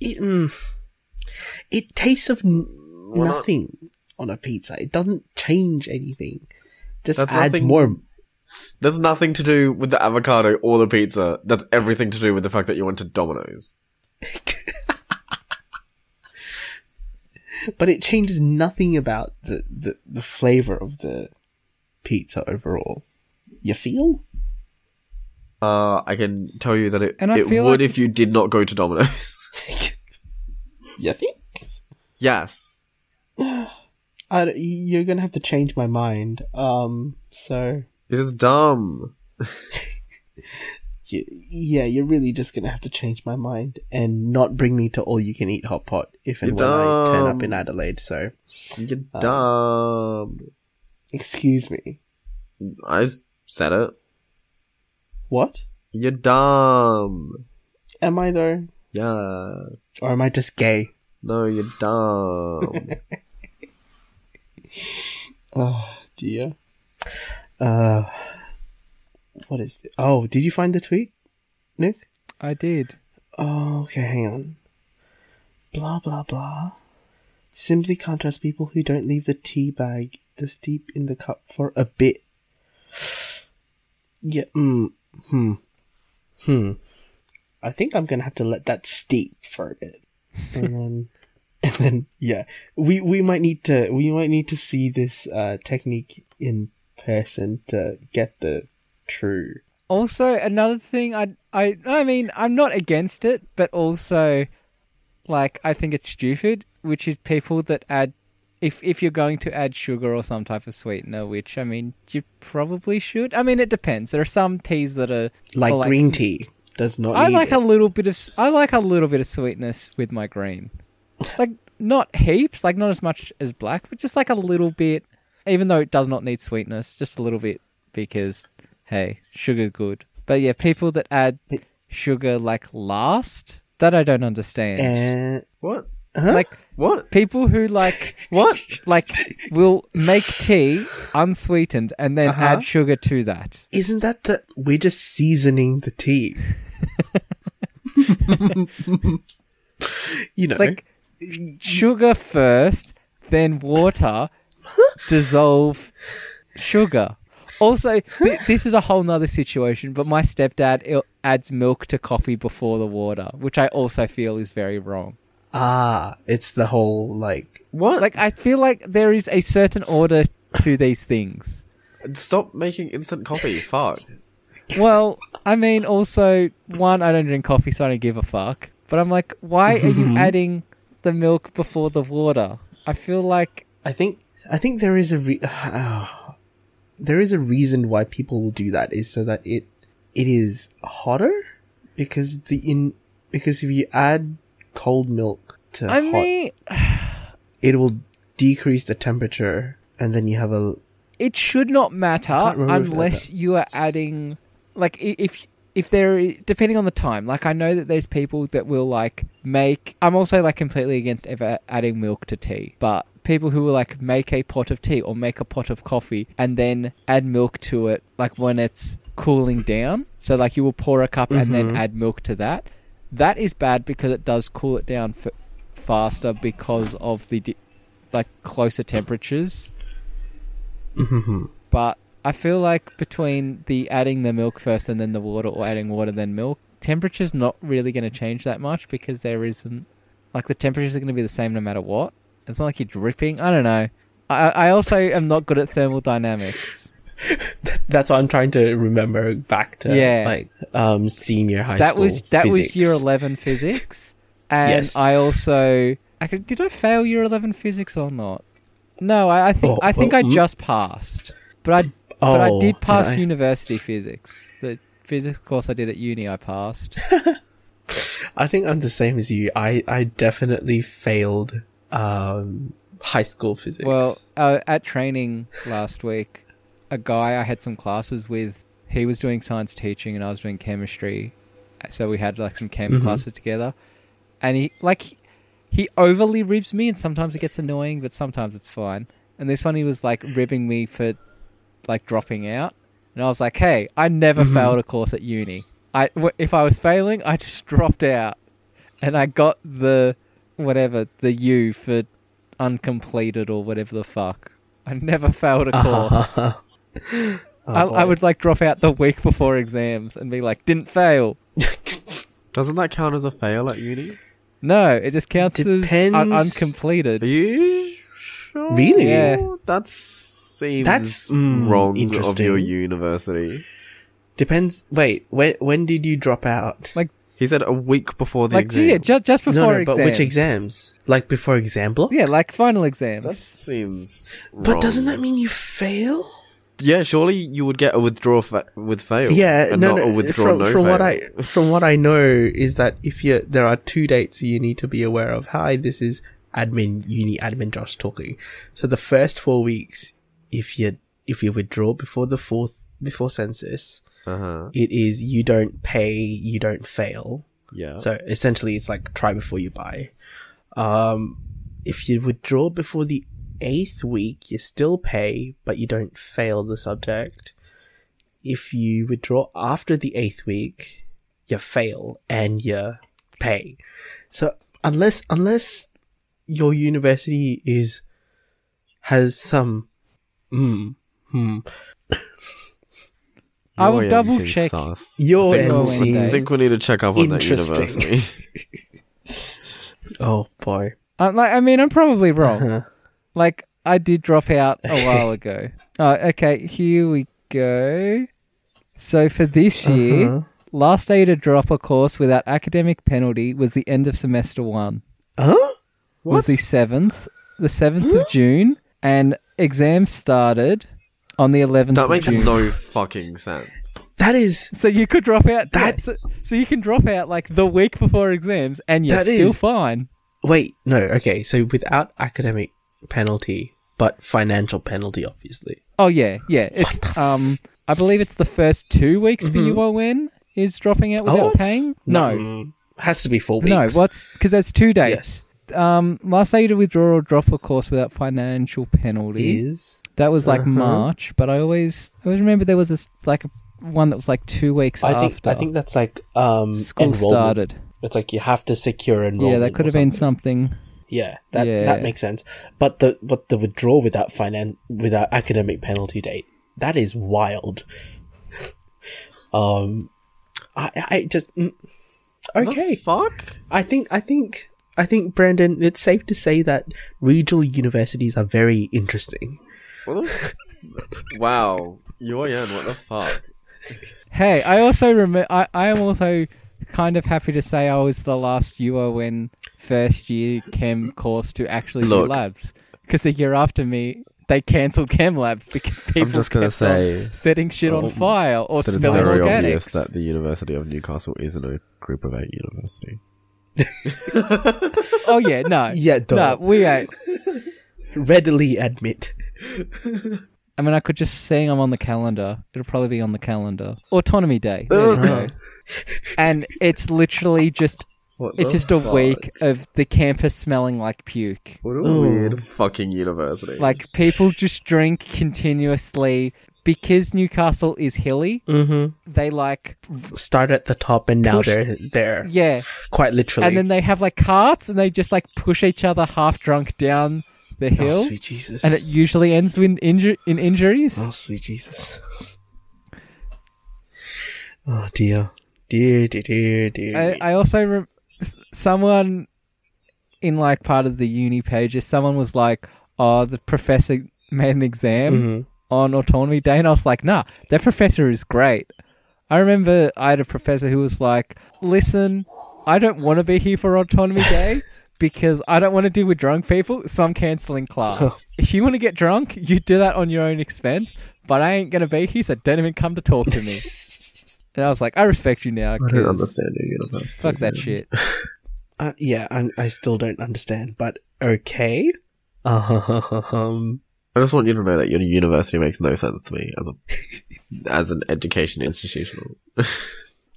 It, mm, it tastes of n- not? nothing on a pizza. It doesn't change anything. Just That's adds nothing- more. There's nothing to do with the avocado or the pizza. That's everything to do with the fact that you went to Domino's. But it changes nothing about the, the, the flavor of the pizza overall. You feel? Uh, I can tell you that it, And I it would like- if you did not go to Domino's. You think? yes. I d you're gonna have to change my mind. Um, so It is dumb. yeah, you're really just gonna have to change my mind and not bring me to all you can eat hot pot if and You're when I turn up in Adelaide. So You're Um, dumb. excuse me. I said it. What You're dumb. am I though, Yes. or am I just gay? No, you're dumb. Oh dear. Uh, what is? Th- oh, did you find the tweet, Nick? I did. Oh, okay, hang on. Blah blah blah. Simply can't trust people who don't leave the tea bag this deep in the cup for a bit. Yeah. Mm, hmm. Hmm. I think I'm gonna have to let that steep for a bit, and then, and then, yeah, we we might need to we might need to see this uh, technique in person to get the true. Also, another thing, I, I, I mean, I'm not against it, but also, like, I think it's stupid, which is people that add, if if you're going to add sugar or some type of sweetener, which I mean, you probably should. I mean, it depends. There are some teas that are Like, or, green tea does not. I like it. a little bit of, I like a little bit of sweetness with my green, like not heaps, like not as much as black, but just like a little bit. Even though it does not need sweetness, just a little bit because hey, sugar good. But yeah, people that add sugar like last, that I don't understand. And what? huh? Like What? people who like What? like will make tea unsweetened and then Uh-huh. add sugar to that. Isn't that the we're just seasoning the tea? you know, Like sugar first, then water, dissolve sugar. Also, th- this is a whole nother situation, but my stepdad il- adds milk to coffee before the water, which I also feel is very wrong. ah, it's the whole like What? Like, I feel like there is a certain order to these things. Stop making instant coffee. Fuck. Well, I mean, also, one, I don't drink coffee, so I don't give a fuck. But I'm like, why are you adding the milk before the water? I feel like I think I think there is a re- there is a reason why people will do that is so that it it is hotter because the in because if you add cold milk to I hot, mean, it will decrease the temperature and then you have a it should not matter unless you are adding like if if there depending on the time like i know that there's people that will like make i'm also like completely against ever adding milk to tea but people who will like make a pot of tea or make a pot of coffee and then add milk to it like when it's cooling down so like you will pour a cup and then Mhm. add milk to that that is bad because it does cool it down f- faster because of the di- like closer temperatures but I feel like between the adding the milk first and then the water, or adding water then milk, temperature's not really going to change that much because there isn't like the temperatures are going to be the same no matter what. It's not like you're dripping. I don't know. I I also am not good at thermodynamics. That's what I'm trying to remember back to Yeah. like um senior high school. that school. was that was physics. year eleven physics, and Yes. I also I could, did I fail year eleven physics or not? No, I, I think Oh, I think well, I just passed, but I but I Oh, did pass I? university physics. The physics course I did at uni, I passed. I think I'm the same as you. I I definitely failed um high school physics. Well, uh, at training last week, a guy I had some classes with, he was doing science teaching and I was doing chemistry, so we had like some chem Mhm. classes together, and he like he overly ribs me, and sometimes it gets annoying, but sometimes it's fine. And this one, he was like ribbing me for like dropping out, and I was like, "Hey, I never Mhm. failed a course at uni. I, if I was failing, I just dropped out, and I got the whatever the U for uncompleted or whatever the fuck. I never failed a course. Oh, I, I would like drop out the week before exams and be like, didn't fail. Doesn't that count as a fail at uni? No, it just counts as un- Depends. Are uncompleted. you sure? Really? Yeah. That seems That's, mm, wrong of interesting. your university. Depends. Wait, when when did you drop out? He said a week before the like exam. yeah, just just before no, no, exams. but which exams? Like before exam block? Yeah, like final exams. that exams. seems. But doesn't that mean you fail? Yeah, surely you would get a withdraw fa- with fail. Yeah, and no, not no. a withdraw from no from fail. what I from what I know is that if you there are two dates you need to be aware of. Hi, this is admin uni admin Josh talking. So the first four weeks, if you if you withdraw before the fourth before census, Uh-huh. it is you don't pay, you don't fail. Yeah. So essentially, it's like try before you buy. Um, if you withdraw before the eighth week, you still pay, but you don't fail the subject. If you withdraw after the eighth week, you fail and you pay. So unless unless your university is has some mm, hmm, I will double check. sus. your think end we'll seems- one I think we need to check up on that university. Oh boy. I'm like, I mean, I'm probably wrong. Uh-huh. Like, I did drop out a while ago. Oh, okay, here we go. So for this year, Uh-huh. last day to drop a course without academic penalty was the end of semester one. Huh? Was the seventh, the seventh of June, and exams started on the eleventh that of makes June. no fucking sense. That is So you could drop out That- that. so, so you can drop out like the week before exams, and you're That still is- fine. Wait, no, okay, so without academic penalty, but financial penalty, obviously. Oh yeah, yeah. It's um, I believe it's the first two weeks for you UON is dropping out without Oh. paying. No, Mm, has to be four weeks. no. What's because there's two dates. Um, last day to withdraw or drop a course without financial penalty. Is That was like Uh-huh. March, but I always I always remember there was this like a one that was like two weeks I think after I think that's like um school enrollment. started. It's like you have to secure enrollment. Yeah, that could or have been something. something. Yeah, that Yeah. that makes sense. But the but the withdrawal without finan without academic penalty date that is wild. um, I I just mm, okay. The fuck? I think I think I think Brandon, it's safe to say that regional universities are very interesting. What the? wow. UON, what the fuck? Hey, I also remember. I, I am also kind of happy to say I was the last UON first year chem course to actually Look. do labs because the year after me they cancelled chem labs because people I'm just gonna kept say setting shit on fire or that it's spilling very organics. obvious that the University of Newcastle isn't a group of eight university. oh yeah, no, Yeah, no, we ain't. Readily admit. I mean, I could just saying I'm on the calendar. It'll probably be on the calendar. Autonomy Day. There you go. And it's literally just What it's the just a fuck? week of the campus smelling like puke. What a Ooh. weird fucking university. Like people just drink continuously because Newcastle is hilly. Mm-hmm. They like Start at the top and now Pushed- they're there. yeah, Quite literally. and then they have like carts and they just like push each other half drunk down the oh, hill, sweet Jesus. and it usually ends with inju- in injuries. Oh, sweet Jesus. Oh dear, dear, dear, dear, dear. I, I also rem- someone in like part of the uni pages, someone was like, "Oh, the professor made an exam Mhm. on autonomy day," and I was like, "Nah, that professor is great." I remember I had a professor who was like, "Listen, I don't want to be here for autonomy day." Because I don't want to deal with drunk people, so I'm cancelling class. if you want to get drunk, you do that on your own expense. But I ain't gonna be here, so don't even come to talk to me. and I was like, I respect you now. I don't 'cause understand your university. Fuck that shit. Uh, yeah, I, I still don't understand, but okay. Um, I just want you to know that your university makes no sense to me as a as an education institution.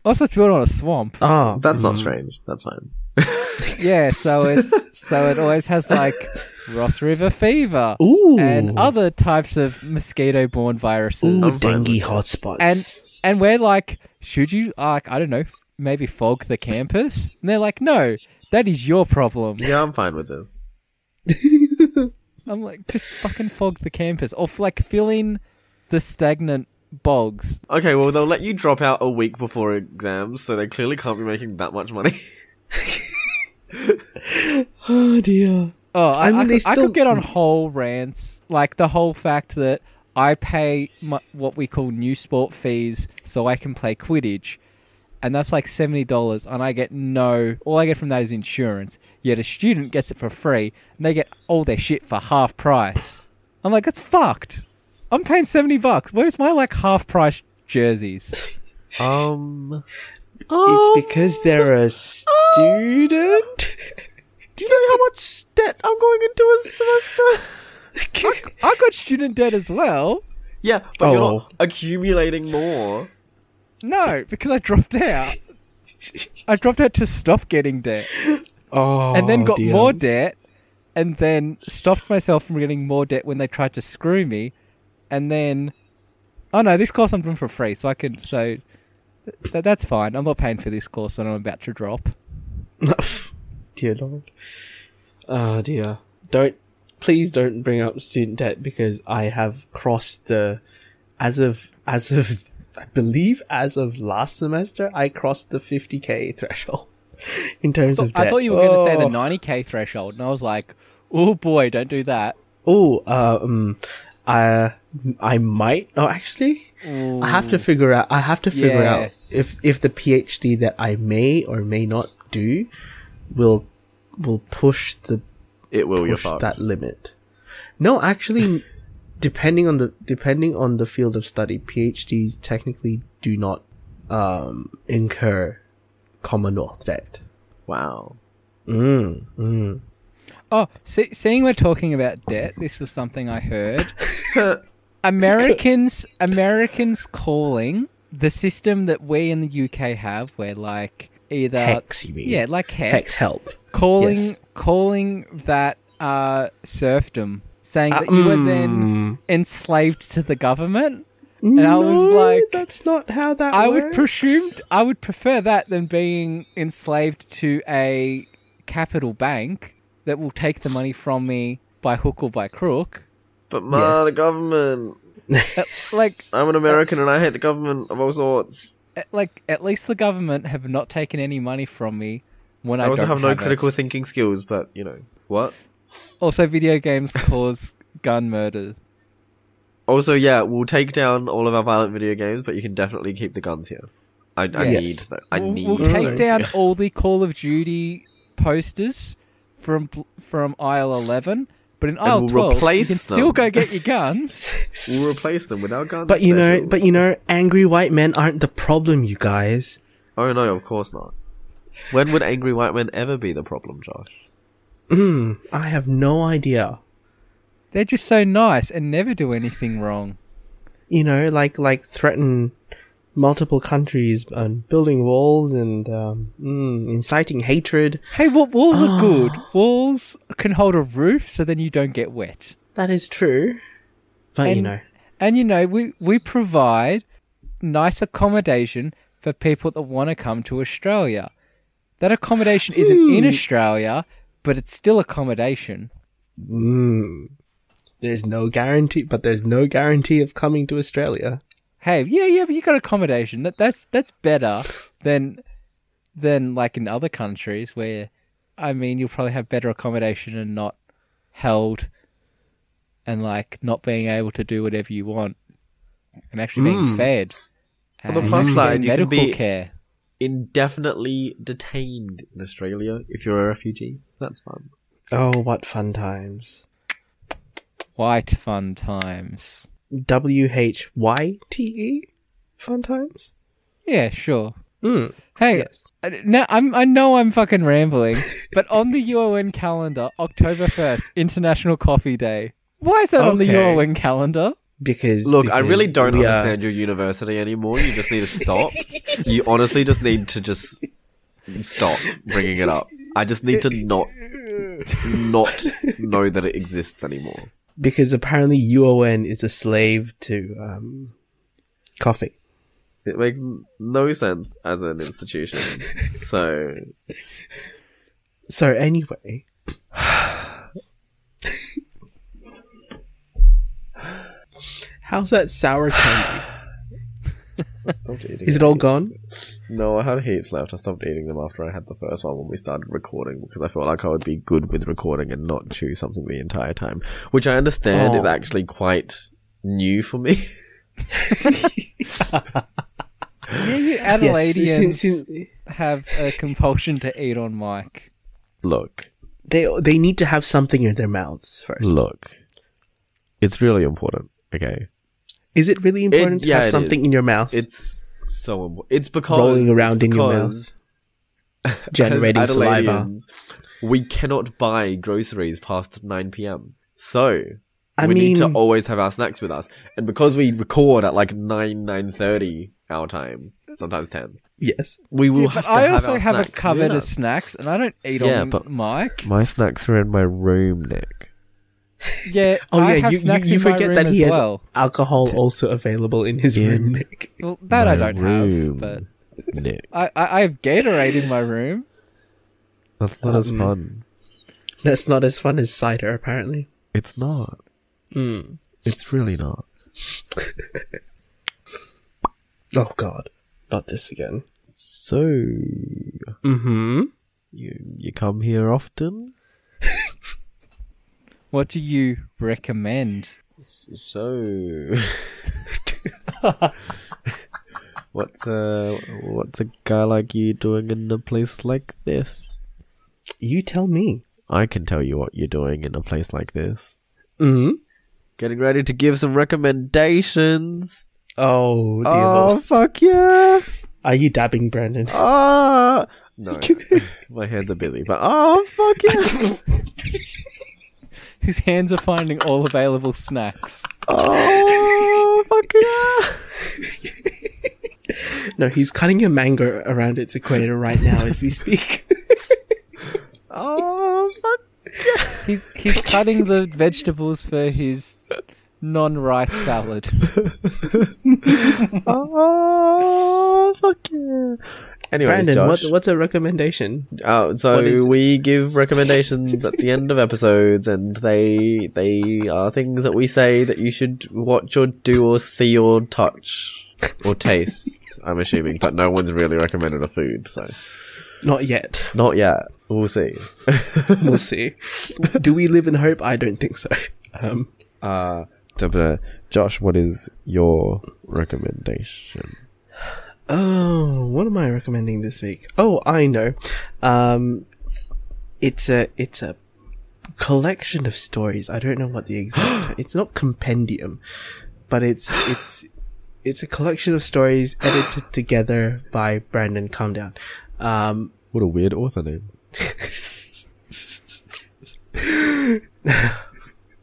Also, it's built on a swamp. oh, That's not mm, strange. That's fine. Yeah, so it's so it always has like Ross River fever Ooh, and other types of mosquito-borne viruses. ooh, I'm dengue hotspots. And and we're like, should you like I don't know, maybe fog the campus? And they're like, no, that is your problem. Yeah, I'm fine with this. I'm like, just fucking fog the campus or like fill in the stagnant bogs. Okay, well they'll let you drop out a week before exams, so they clearly can't be making that much money. oh dear. Oh, I, I mean, I, they could, I could get on whole rants, like the whole fact that I pay my, what we call NUsport fees so I can play Quidditch, and that's like seventy dollars, and I get no. All I get from that is insurance. Yet a student gets it for free, and they get all their shit for half price. I'm like, that's fucked. I'm paying seventy bucks. Where's my like half price jerseys? Um, It's because they're a student. do you know how much debt I'm going into a semester? I got student debt as well. Yeah, but you're Oh. not accumulating more. No, because I dropped out. I dropped out to stop getting debt. oh, and then got dear. more debt, and then stopped myself from getting more debt when they tried to screw me, and then, oh no, this course I'm doing for free, so I can so th- that's fine. I'm not paying for this course that I'm about to drop. dear Lord. Oh dear. Don't please don't bring up student debt because I have crossed the as of as of I believe as of last semester I crossed the 50k threshold in terms of debt. I thought you were going to say the Oh. 90k threshold, and I was like, oh boy, don't do that. Oh, um, I I might. Oh, actually, I have to figure out. I have to figure Yeah. out if if the PhD that I may or may not do will will push the It will. Push that limit. No, actually, depending on the depending on the field of study, PhDs technically do not um incur Commonwealth debt. Wow. Mm, mm. Oh, see, seeing we're talking about debt, this was something I heard. Americans, Americans calling the system that we in the UK have, where like either HECS, you mean? yeah, like HECS, HECS help. calling Yes. calling that uh, serfdom, saying that you were then Mm. enslaved to the government. And I was No, like- that's not how that I works. would presume I would prefer that than being enslaved to a capital bank that will take the money from me by hook or by crook. But ma, Yes. the government. Uh, like, I'm an uh, American and I hate the government of all sorts. Uh, like at least the government have not taken any money from me when I, I also don't have no it. critical thinking skills, but you know what? Also, video games cause gun murder. Also, yeah, we'll take down all of our violent video games, but you can definitely keep the guns here. I, I Yes. need that. I we'll, need. we'll take down all the Call of Duty posters from from aisle eleven, but in aisle we'll twelve, you replace can still go get your guns. We'll replace them with our guns. But you know, but you know, angry white men aren't the problem, you guys. Oh no, of course not. When would angry white men ever be the problem, Josh? Mm, I have no idea. They're just so nice and never do anything wrong. You know, like like threaten multiple countries and building walls and um, mm, inciting hatred. Hey, what walls are good? Walls can hold a roof, so then you don't get wet. That is true. But you know, And you know, we we provide nice accommodation for people that want to come to Australia. That accommodation isn't in Australia, but it's still accommodation. mm, there's no guarantee, but there's no guarantee of coming to Australia. Hey, yeah, yeah, but you got accommodation. That that's that's better than than like in other countries where I mean you'll probably have better accommodation and not held and like not being able to do whatever you want and actually being Mm. fed. On the and plus getting side, you can medical be- care. Indefinitely detained in Australia if you're a refugee, so that's fun. Oh, what fun times! White fun times. W H Y T E, fun times. Yeah, sure. Mm, Hey, yes. I- now I'm I know I'm fucking rambling, but on the UON calendar, October first, International Coffee Day. Why is that on the Okay. UON calendar? Because Look, I really don't we are- understand your university anymore. You just need to stop. you honestly just need to just stop bringing it up. I just need to not not know that it exists anymore. Because apparently UON is a slave to um, coffee. It makes no sense as an institution. So So anyway, how's that sour candy? Is it all gone? No, I had heaps left. I stopped eating them after I had the first one when we started recording because I felt like I would be good with recording and not chew something the entire time. Which I understand is Oh. actually quite new for me. Yeah, you Yes, Adelaideans since- since- have a compulsion to eat on mic. Look, they they need to have something in their mouths first. look. It's really important. Okay. Is it really important It- to yeah, have something is. in your mouth? It's so important. It's because rolling around in your mouth, generating saliva. We cannot buy groceries past 9 p.m. So I we need to always have our snacks with us. And because we record at like 9, 9.30 our time, sometimes 10, Yes. we will Yeah, have but to I have also our have a snacks cupboard with of snacks, and I don't eat Yeah, on but- mic. My snacks are in my room, Nick. Yeah, Oh I yeah, have you, snacks you, you in my forget room that as he has well. alcohol also available in his In room, Nick. Well, that I don't room, have, but Nick. I, I, I have Gatorade in my room. That's not as Um, fun. That's not as fun as cider, apparently. It's not. Mm. It's really not. Oh God, not this again. So Mm-hmm. you you come here often? What do you recommend? So, What's a what's a guy like you doing in a place like this? You tell me. I can tell you what you're doing in a place like this. Mm-hmm. Getting ready to give some recommendations. Oh dear Oh Lord. fuck yeah! Are you dabbing, Brandon? Ah, no, my hands are busy. But oh fuck yeah! His hands are finding all available snacks. Oh fuck yeah! No, he's cutting a mango around its equator right now as we speak. Oh fuck! yeah. He's he's cutting the vegetables for his non-rice salad. Oh fuck yeah! Anyways, Brandon, what, what's a recommendation? uh, so is- we give recommendations at the end of episodes, and they they are things that we say that you should watch or do or see or touch or taste. I'm assuming, but no one's really recommended a food, so Not yet. not yet. We'll see. We'll see. Do we live in hope? I don't think so. Um, uh, Josh, what is your recommendation? Oh, what am I recommending this week? Oh, I know. Um, it's a it's a collection of stories. I don't know what the exact. it's not compendium, but it's it's it's a collection of stories edited together by Brandon. Calm down. Um, What a weird author name.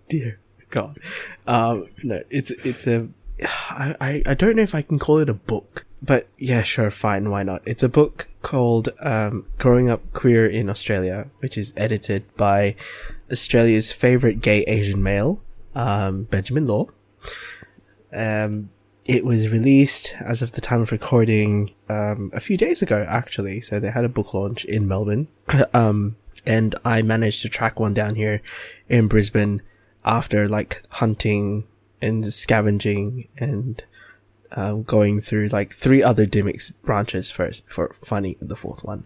dear God. Um, no, it's it's a. I, I I don't know if I can call it a book, but yeah, sure, fine, why not? It's a book called um, "Growing Up Queer in Australia," which is edited by Australia's favorite gay Asian male, um, Benjamin Law. Um, it was released as of the time of recording um, a few days ago, actually. So they had a book launch in Melbourne, um, and I managed to track one down here in Brisbane after like hunting and scavenging and um, going through like three other Dymocks branches first before finding the fourth one.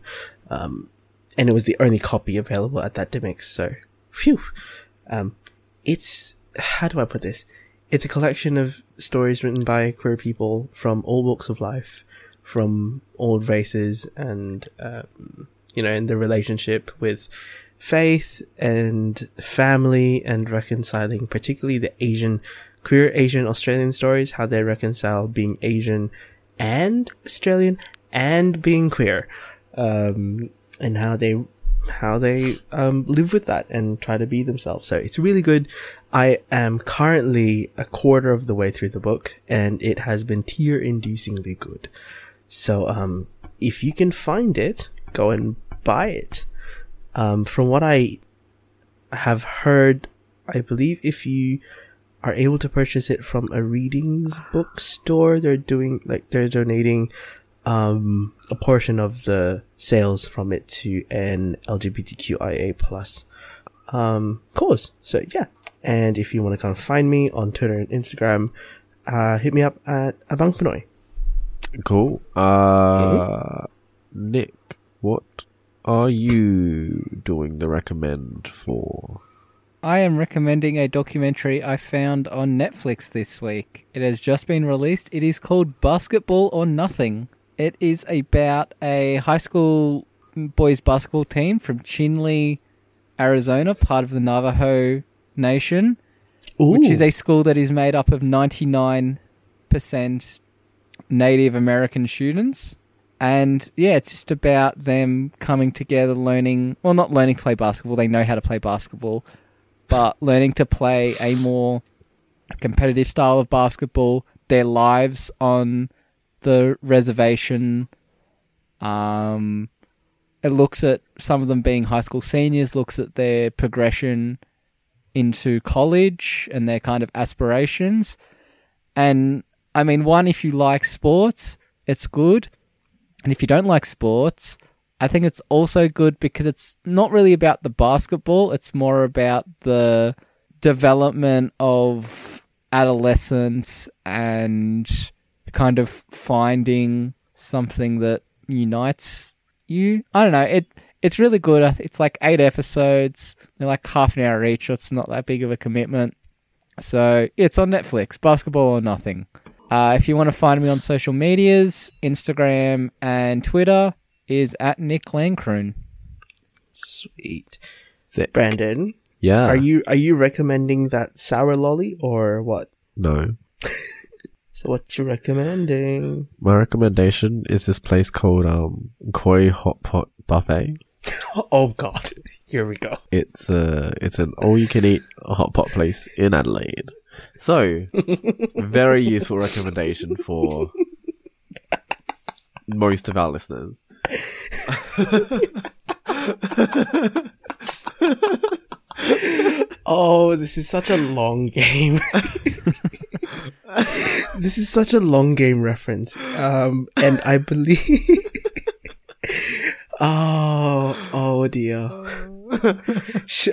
Um, and it was the only copy available at that Dymocks. So, phew. Um, it's, how do I put this? It's a collection of stories written by queer people from all walks of life, from all races and, um, you know, in the relationship with faith and family and reconciling, particularly the Asian, queer Asian Australian stories, how they reconcile being Asian and Australian and being queer, um, and how they, how they, um, live with that and try to be themselves. So it's really good. I am currently a quarter of the way through the book and it has been tear inducingly good. So, um, if you can find it, go and buy it. Um, from what I have heard, I believe if you are able to purchase it from a readings bookstore, they're doing like they're donating um a portion of the sales from it to an LGBTQIA plus um cause. So yeah. And if you want to come find me on Twitter and Instagram, uh hit me up at Abang Pinoy. Cool. Uh, Nick, what are you doing the recommend for? I am recommending a documentary I found on Netflix this week. It has just been released. It is called Basketball or Nothing. It is about a high school boys basketball team from Chinle, Arizona, part of the Navajo Nation, which is a school that is made up of 99% Native American students. And yeah, it's just about them coming together, learning, well, not learning to play basketball, they know how to play basketball, but learning to play a more competitive style of basketball, their lives on the reservation. Um, it looks at some of them being high school seniors, looks at their progression into college and their kind of aspirations. And I mean, one, if you like sports, it's good. And if you don't like sports, I think it's also good because it's not really about the basketball, it's more about the development of adolescence and kind of finding something that unites you. I don't know. It it's really good. It's like eight episodes. They're like half an hour each. So it's not that big of a commitment. So it's on Netflix. Basketball or nothing. Uh, if you want to find me on social medias, Instagram and Twitter is at Nick Lancroon. Sweet. Sick. Brandon, Yeah. are you are you recommending that sour lolly or what? No. So what you recommending? My recommendation is this place called um Koi Hot Pot Buffet. Oh God, here we go. It's a it's an all you can eat hot pot place in Adelaide. So very useful recommendation for most of our listeners. Oh, this is such a long game. this is such a long game reference. Um, and I believe. oh, oh dear.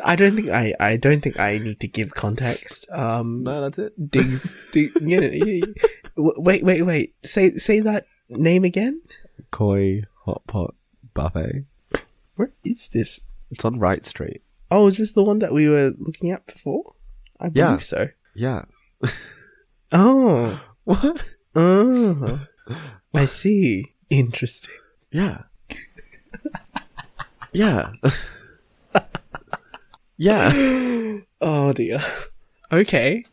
I don't think I. I don't think I need to give context. Um, No, that's it. dig, dig, you know, you- wait, wait, wait. Say, say that name again. Koi Hot Pot Buffet. Where is this? It's on Wright Street. Oh, is this the one that we were looking at before? I believe Yeah. so. Yeah. Oh. What? Oh, I see. Interesting. Yeah. yeah. yeah. Oh dear. Okay.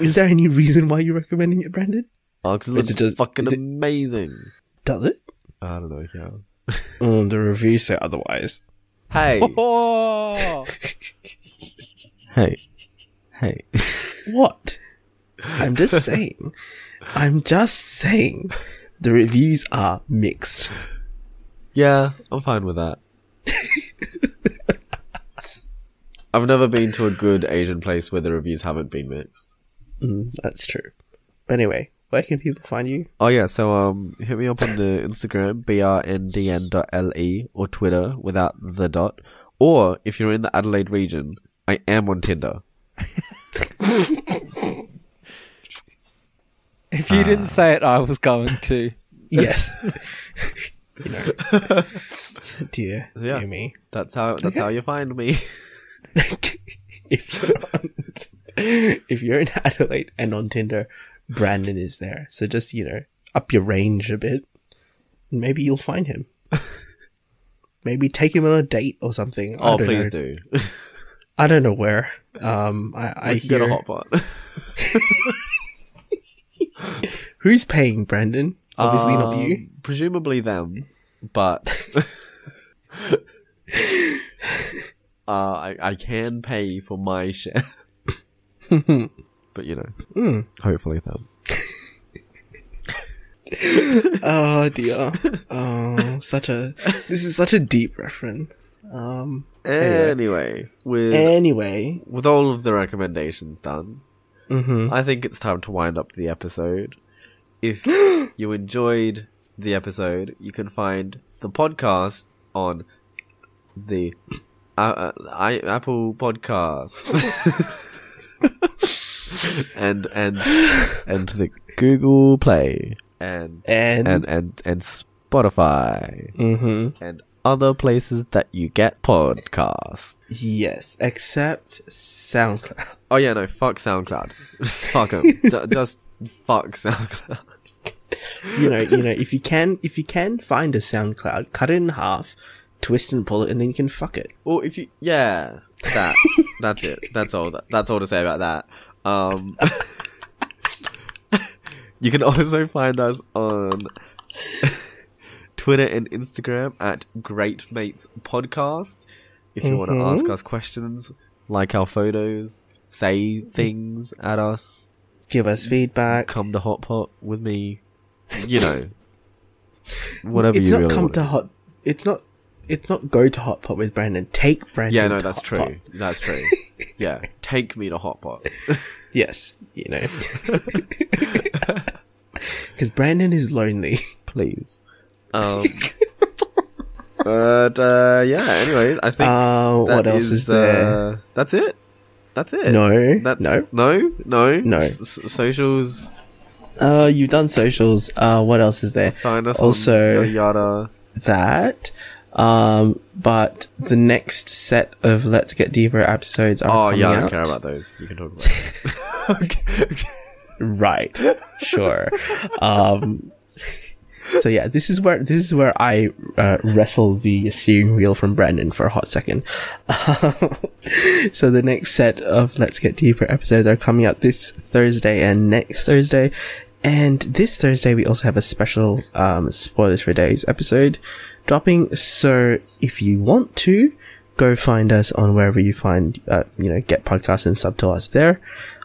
Is there any reason why you're recommending it, Brandon? Oh, because Is it's it just- fucking it- amazing. Does it? I don't know, yeah. Oh, the reviews say otherwise. Hey. Oh, hey. Hey. What? I'm just saying. I'm just saying. The reviews are mixed. Yeah, I'm fine with that. I've never been to a good Asian place where the reviews haven't been mixed. Mm, that's true. Anyway, where can people find you? Oh yeah, so um, hit me up on the Instagram brndn.le or Twitter without the dot, or if you're in the Adelaide region, I am on Tinder. if you didn't say it, I was going to. Yes. you know. Dear, Yeah. dear me. That's how that's how you find me. if you're on, if you're in Adelaide and on Tinder, Brandon is there. So just you know, up your range a bit. Maybe you'll find him. Maybe take him on a date or something. Oh, please know. do. I don't know where. Um, I, I can get a hot pot. who's paying Brandon. Obviously not you. Um, Presumably them, but uh, I I can pay for my share. But you know, Mm. hopefully them. Oh dear. Oh, such a. This is such a deep reference. Um. Anyway. Anyway, with Anyway. with all of the recommendations done, Mm-hmm. I think it's time to wind up the episode. If you enjoyed the episode, you can find the podcast on the uh, uh, I, Apple Podcast and and and the Google Play and And. and and and Spotify mm-hmm. and other places that you get podcasts. Yes, except SoundCloud. Oh yeah, no, fuck SoundCloud. fuck 'em. Ju- just fuck SoundCloud. You know, you know, if you can, if you can find a SoundCloud, cut it in half, twist and pull it, and then you can fuck it. Or if you, yeah, that, that's it. That's all. That, that's all to say about that. Um, you can also find us on Twitter and Instagram at Great Mates Podcast. If you want to ask us questions, like our photos, say things at us, Give us feedback. come to Hot Pot with me, you know, whatever it's you not really come to hot. It's not. It's not go to hot pot with Brandon. Take Brandon. Yeah, no, that's Hot true. Pot. That's true. Yeah, take me to Hot Pot. Yes, you know, because Brandon is lonely. please. Um, but uh, yeah. Anyway, I think Uh, what else is, there? uh, that's it. That's it. No, That's no. no, no, No. S- socials. Uh, you've done socials. Uh, what else is there? Find us Also- yada. That. Um, but the next set of Let's Get Deeper episodes are Oh coming yeah, I don't out. care about those. You can talk about. Okay, okay. Right. Sure. um, so yeah, this is where this is where I uh, wrestle the steering wheel from Brandon for a hot second. so the next set of Let's Get Deeper episodes are coming out this Thursday and next Thursday. And this Thursday we also have a special um, spoilers for days episode dropping. So if you want to, go find us on wherever you find, uh, you know, get podcasts and sub to us there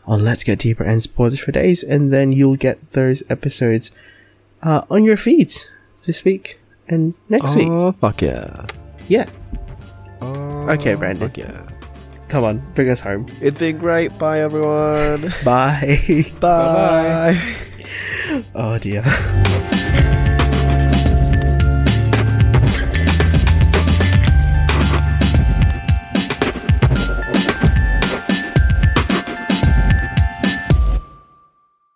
on Let's Get Deeper and Spoilers for Days, and then you'll get those episodes uh, on your feeds this week and next week. Oh fuck yeah. Yeah, Oh, Okay, Brandon. Fuck yeah. come on, bring us home. It's been great. Bye everyone. Bye. Bye. oh dear.